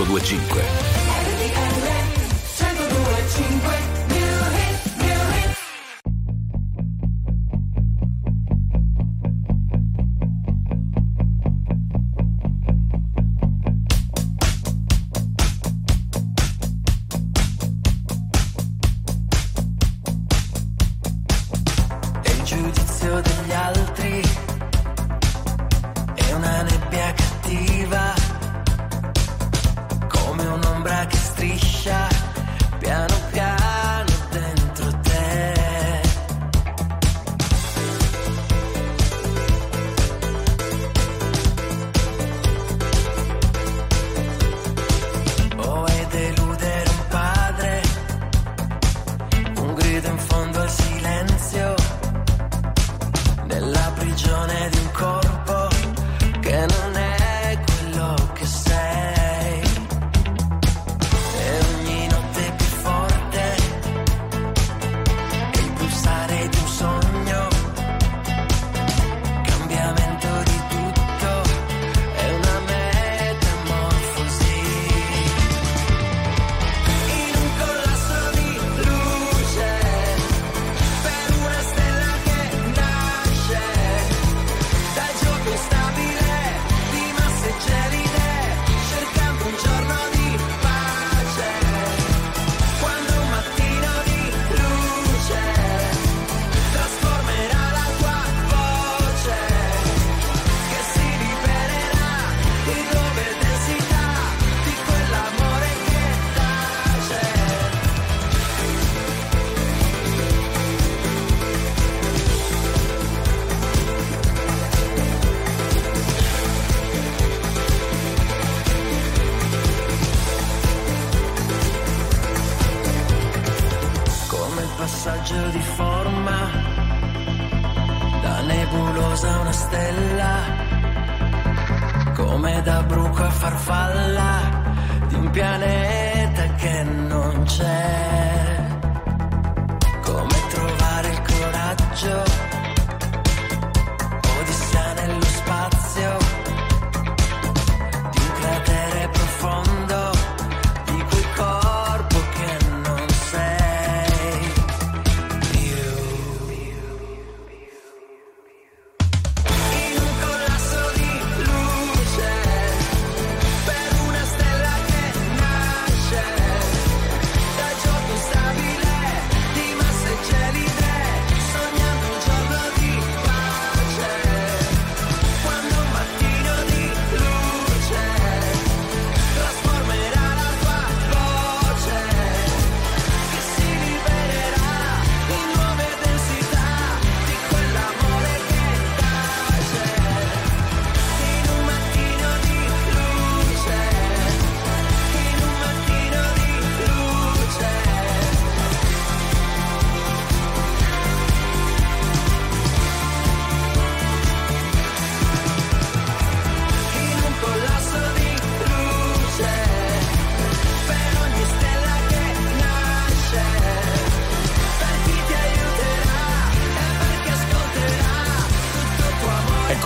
todo o Egito.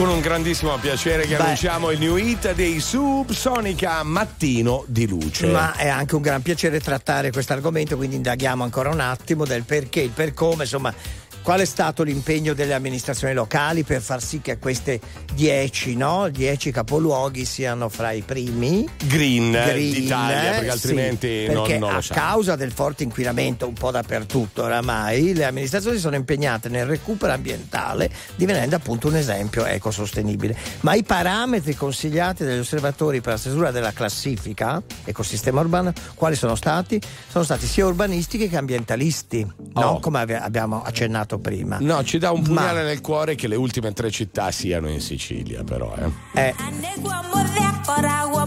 Con un grandissimo piacere che Beh. annunciamo il new hit dei Subsonica Mattino di Luce. Ma è anche un gran piacere trattare questo argomento, quindi indaghiamo ancora un attimo del perché, il per come, insomma. Qual è stato l'impegno delle amministrazioni locali per far sì che queste 10, no? 10 capoluoghi siano fra i primi? Green, Green, d'Italia, perché sì, altrimenti non, perché non a causa del forte inquinamento un po' dappertutto oramai, le amministrazioni sono impegnate nel recupero ambientale, divenendo appunto un esempio ecosostenibile. Ma i parametri consigliati dagli osservatori per la stesura della classifica ecosistema urbano, quali sono stati? Sono stati sia urbanistici che ambientalisti, no? Oh. come ave- abbiamo accennato prima. No, ci dà un Ma- pugnale nel cuore che le ultime tre città siano in Sicilia, però. Eh. Eh, Anegwa mudhia kora wa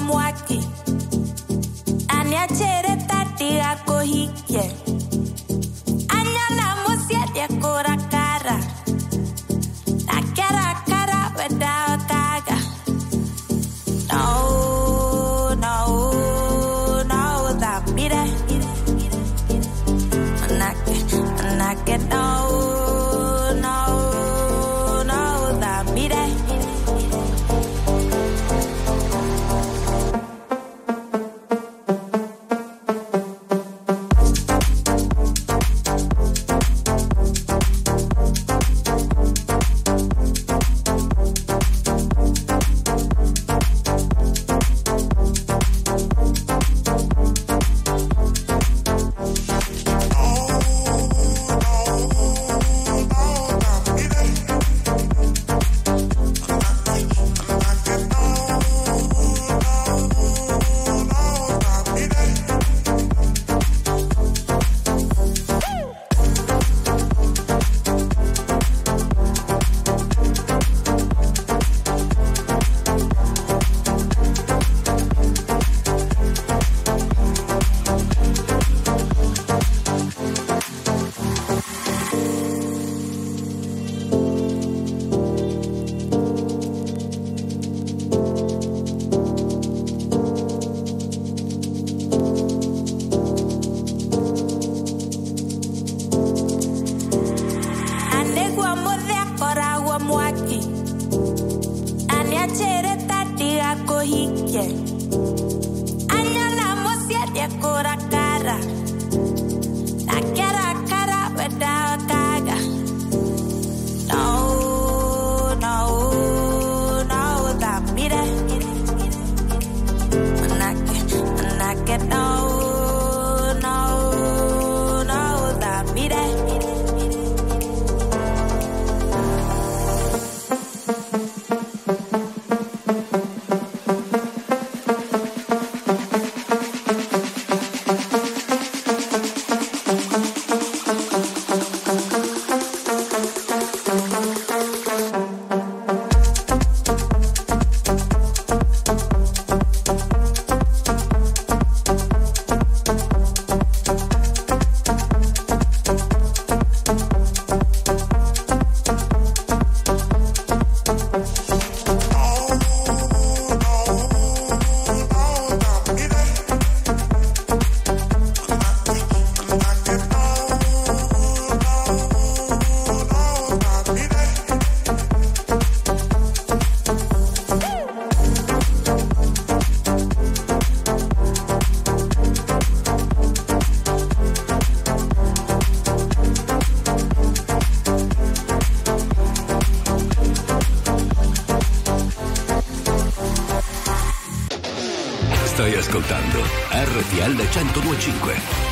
RTL 1025.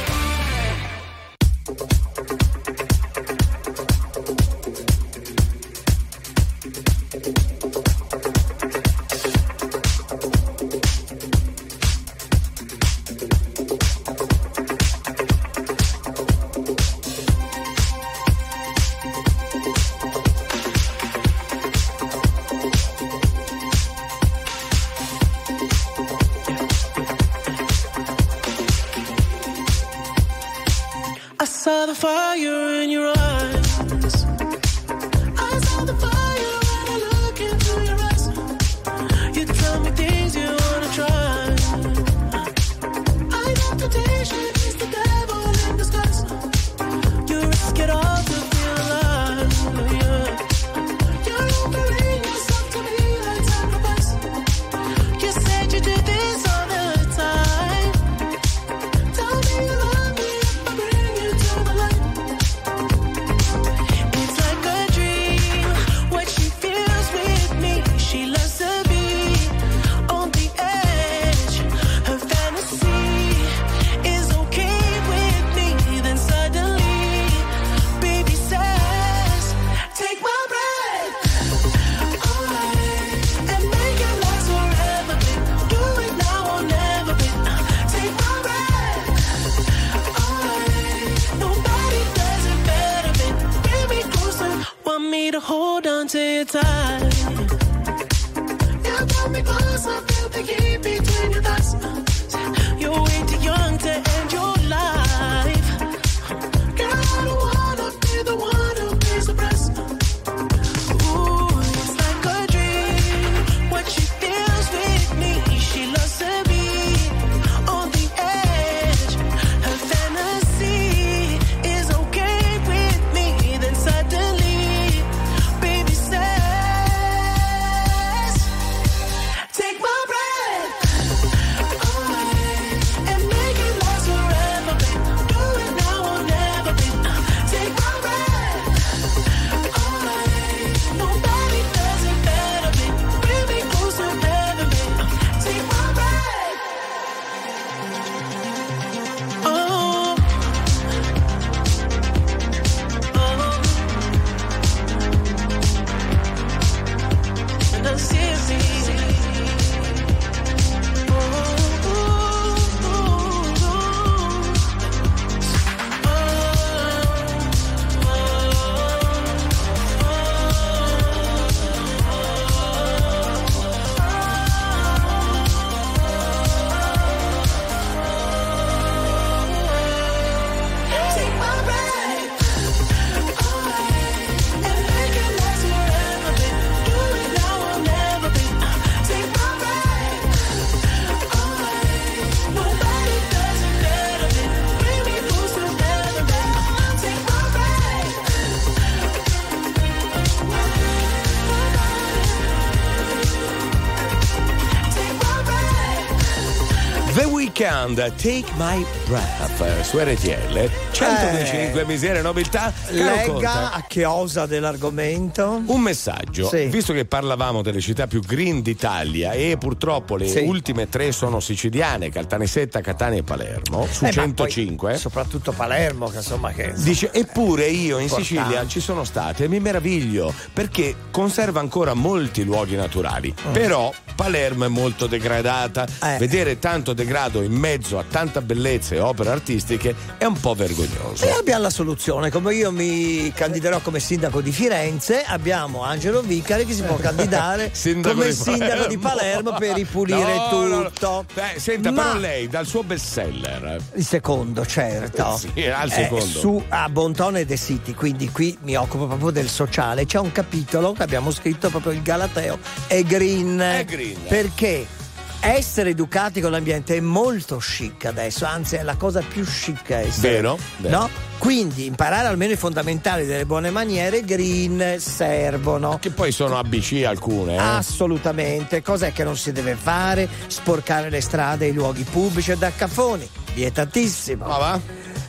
Weeknd, Take My Breath su RTL 125 miseria e nobiltà. Conte, a che osa dell'argomento. un messaggio, Sì. visto che parlavamo delle città più green d'Italia e purtroppo le Sì. ultime tre sono siciliane, Caltanissetta, Catania e Palermo, su Eh, ma 105. poi soprattutto Palermo, che insomma che. Dice, eppure io in Importante. Sicilia ci sono stato e mi meraviglio perché conserva ancora molti luoghi naturali. Mm. Però Palermo è molto degradata. Eh. Vedere tanto degrado in mezzo a tanta bellezza e opere artistiche è un po' vergognoso. E abbiamo la soluzione, come io mi candiderò come sindaco di Firenze, abbiamo Angelo Vicari che si può *laughs* candidare come di sindaco di Palermo. Per ripulire No, no, no. tutto. Beh, senta, Ma- però lei dal suo bestseller. Il secondo, certo. Sì, al Eh, secondo. su a Bontone de City, quindi qui mi occupo proprio del sociale. C'è un capitolo che abbiamo scritto proprio il Galateo è green. È green. Perché essere educati con l'ambiente è molto chic adesso, anzi è la cosa più chic essere. Vero, vero. No? Quindi imparare almeno i fondamentali delle buone maniere green servono. Che poi sono ABC alcune. eh. Assolutamente. Cos'è che non si deve fare? Sporcare le strade e i luoghi pubblici e da caffoni. Vietatissimo. Ma va?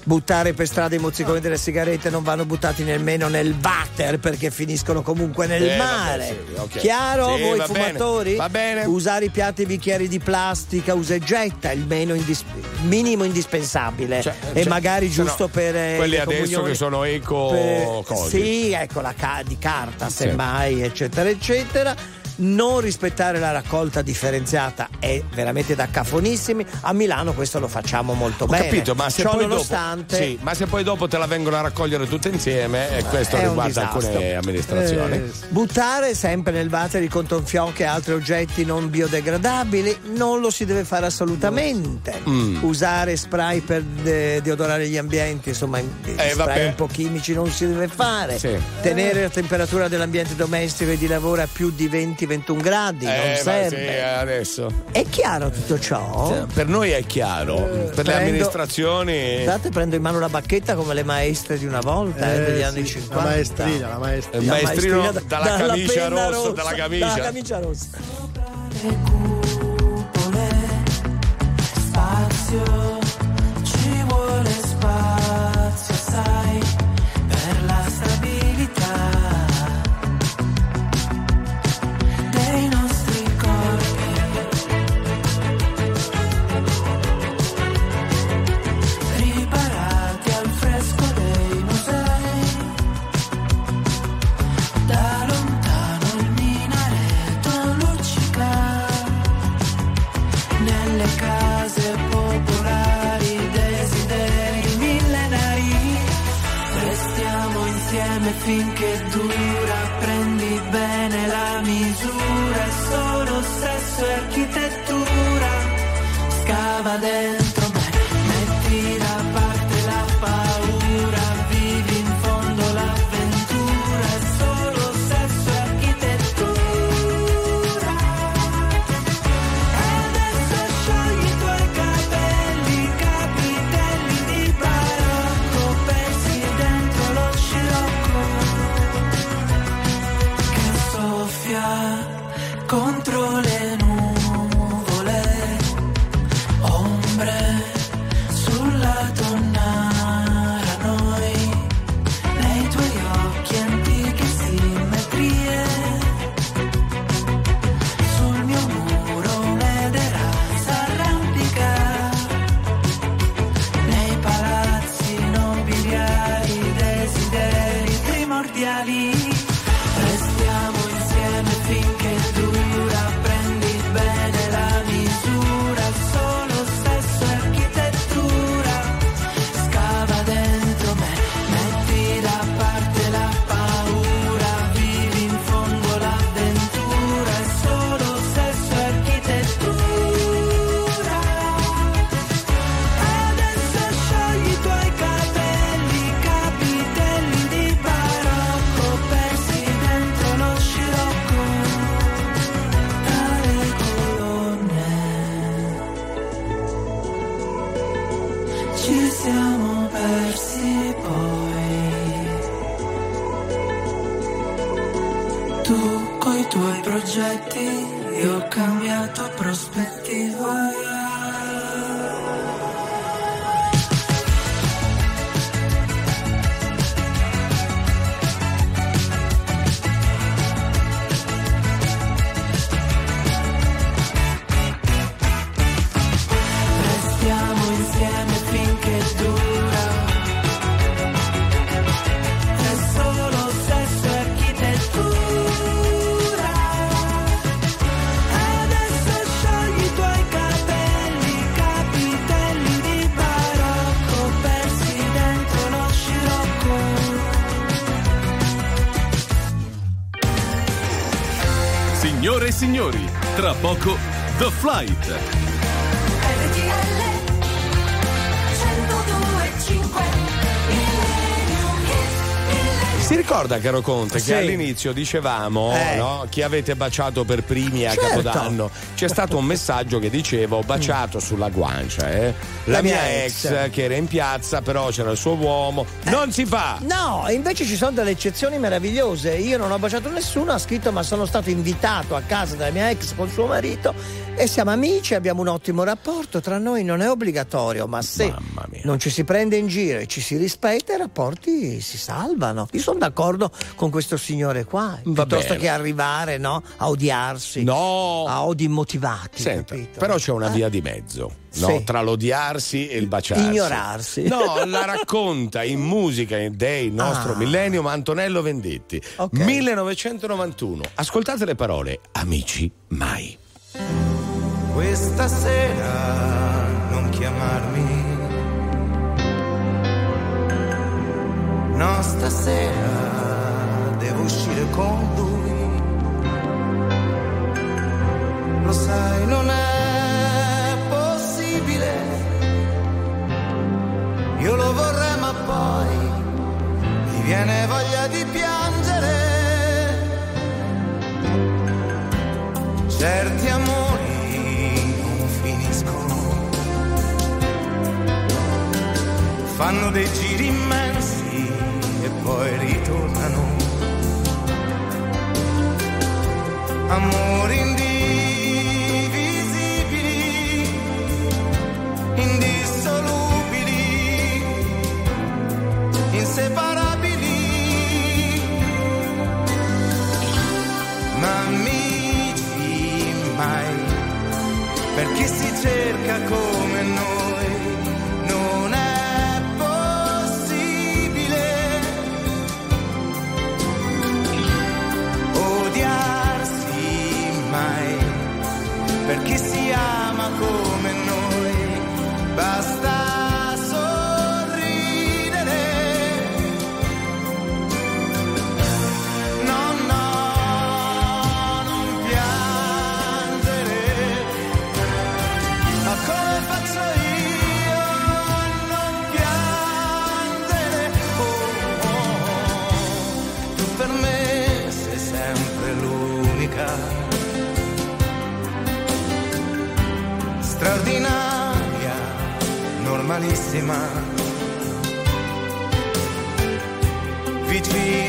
Buttare per strada i mozziconi delle sigarette non vanno buttati nemmeno nel water perché finiscono comunque nel Eh, vabbè, mare. sì, ok. Chiaro? Sì, Voi va bene, fumatori? va bene. Usare i piatti e bicchieri di plastica, usa e getta, il meno indis- minimo indispensabile. e cioè, magari se no, giusto per. eh, quelli adesso che sono eco Per-. Sì, ecco la ca- di carta, semmai, eccetera, eccetera. Non rispettare la raccolta differenziata è veramente da cafonissimi. A Milano questo lo facciamo molto Ho bene. capito, ma se, Ciò poi nonostante, dopo, sì, ma se poi dopo te la vengono a raccogliere tutte insieme, e questo È un riguarda alcune amministrazioni. Eh, buttare sempre nel water i contonfiocchi e altri oggetti non biodegradabili non lo si deve fare assolutamente. Mm. Usare spray per de- deodorare gli ambienti, insomma, in- Eh, spray vabbè. un po' chimici non si deve fare. Sì. Tenere la temperatura dell'ambiente domestico e di lavoro a più di 20-21 gradi Eh, non serve. sì, eh, adesso. È chiaro tutto ciò? Per noi è chiaro, per le prendo- amministrazioni. Guardate, prendo in mano la bacchetta come le maestre di una volta, eh, Eh, degli sì, anni la 50. maestrina, la maestrina. Il maestrino maestrina da- dalla camicia penna rossa, dalla camicia. dalla camicia rossa. spazio, signori, tra poco The Flight. Si ricorda, caro Conte, Sì. che all'inizio dicevamo Eh. no, chi avete baciato per primi a Certo. Capodanno? C'è stato un messaggio che diceva: Ho baciato sulla guancia, eh. La, La mia, mia ex, ex. che era in piazza, però c'era il suo uomo. Non si fa! No, invece ci sono delle eccezioni meravigliose. Io non ho baciato nessuno, ha scritto ma sono stato invitato a casa della mia ex con suo marito E siamo amici, abbiamo un ottimo rapporto tra noi, non è obbligatorio, ma se non ci si prende in giro e ci si rispetta, i rapporti si salvano. Io sono d'accordo con questo signore qua, piuttosto bene. che arrivare no, a odiarsi, No. a odi immotivati. Senta, però c'è una Eh? via di mezzo. no? Sì. Tra l'odiarsi e il baciarsi. Ignorarsi. No, la racconta in musica del nostro Ah. millennium Antonello Venditti. 1991. Ascoltate le parole. Amici mai. Questa sera non chiamarmi. No, stasera devo uscire con lui. Lo sai, non è possibile. Io lo vorrei, ma poi mi viene voglia di piangere. Certi amori fanno dei giri immensi e poi ritornano. Amori indivisibili, indissolubili, inseparabili. Ma amici mai, per chi si cerca come noi, per chi si ama zima. Vidíš,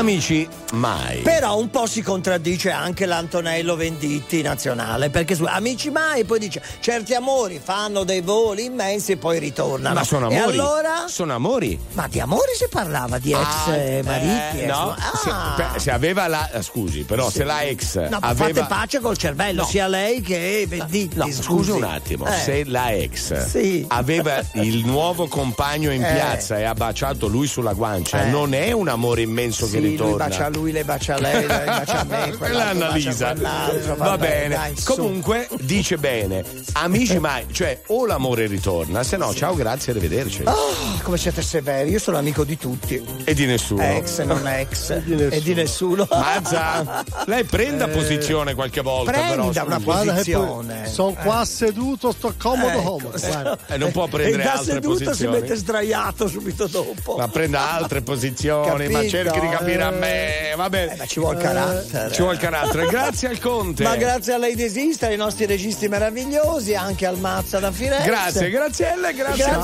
Amici, mai. Però un po' si contraddice anche l'Antonello Venditti nazionale, perché su Amici mai poi dice certi amori fanno dei voli immensi e poi ritornano. Ma sono E amori. allora? Sono amori. Ma di amori si parlava, di ex Ah, eh, mariti. eh, ex- no, Ah. se, per- se aveva la. eh, Scusi, però Sì. se la ex No, aveva. fate pace col cervello, No. sia lei che Venditti. No, scusi. scusa un attimo, Eh. se la ex Sì. aveva il nuovo compagno in *laughs* Eh. piazza e ha baciato lui sulla guancia, Eh. non è un amore immenso Sì, che lui ritorna. bacia lui, lei bacia lei, lei bacia a me. Quella quell'altro Annalisa. Va vabbè, bene. dai. Comunque dice bene. Amici mai, cioè o l'amore ritorna, se no ciao, grazie, arrivederci. Ah, come siete severi, io sono amico di tutti. E di nessuno. Ex, non ex. *laughs* E di nessuno. Mazza, lei prenda Eh, posizione qualche volta. prenda però, una posizione. Sono qua seduto, sto comodo Ecco. comodo. guarda. Eh, non può prendere e da altre seduto posizioni. si mette sdraiato subito dopo. Ma prenda altre posizioni, ma Capito? cerchi di capire a me. Va bene. Eh, ma ci vuole carattere. Ci vuole carattere. Grazie al Conte. Ma grazie a lei desista, ai nostri registi meravigliosi, anche al Mazza da Firenze. Grazie, Graziella, grazie. Grazie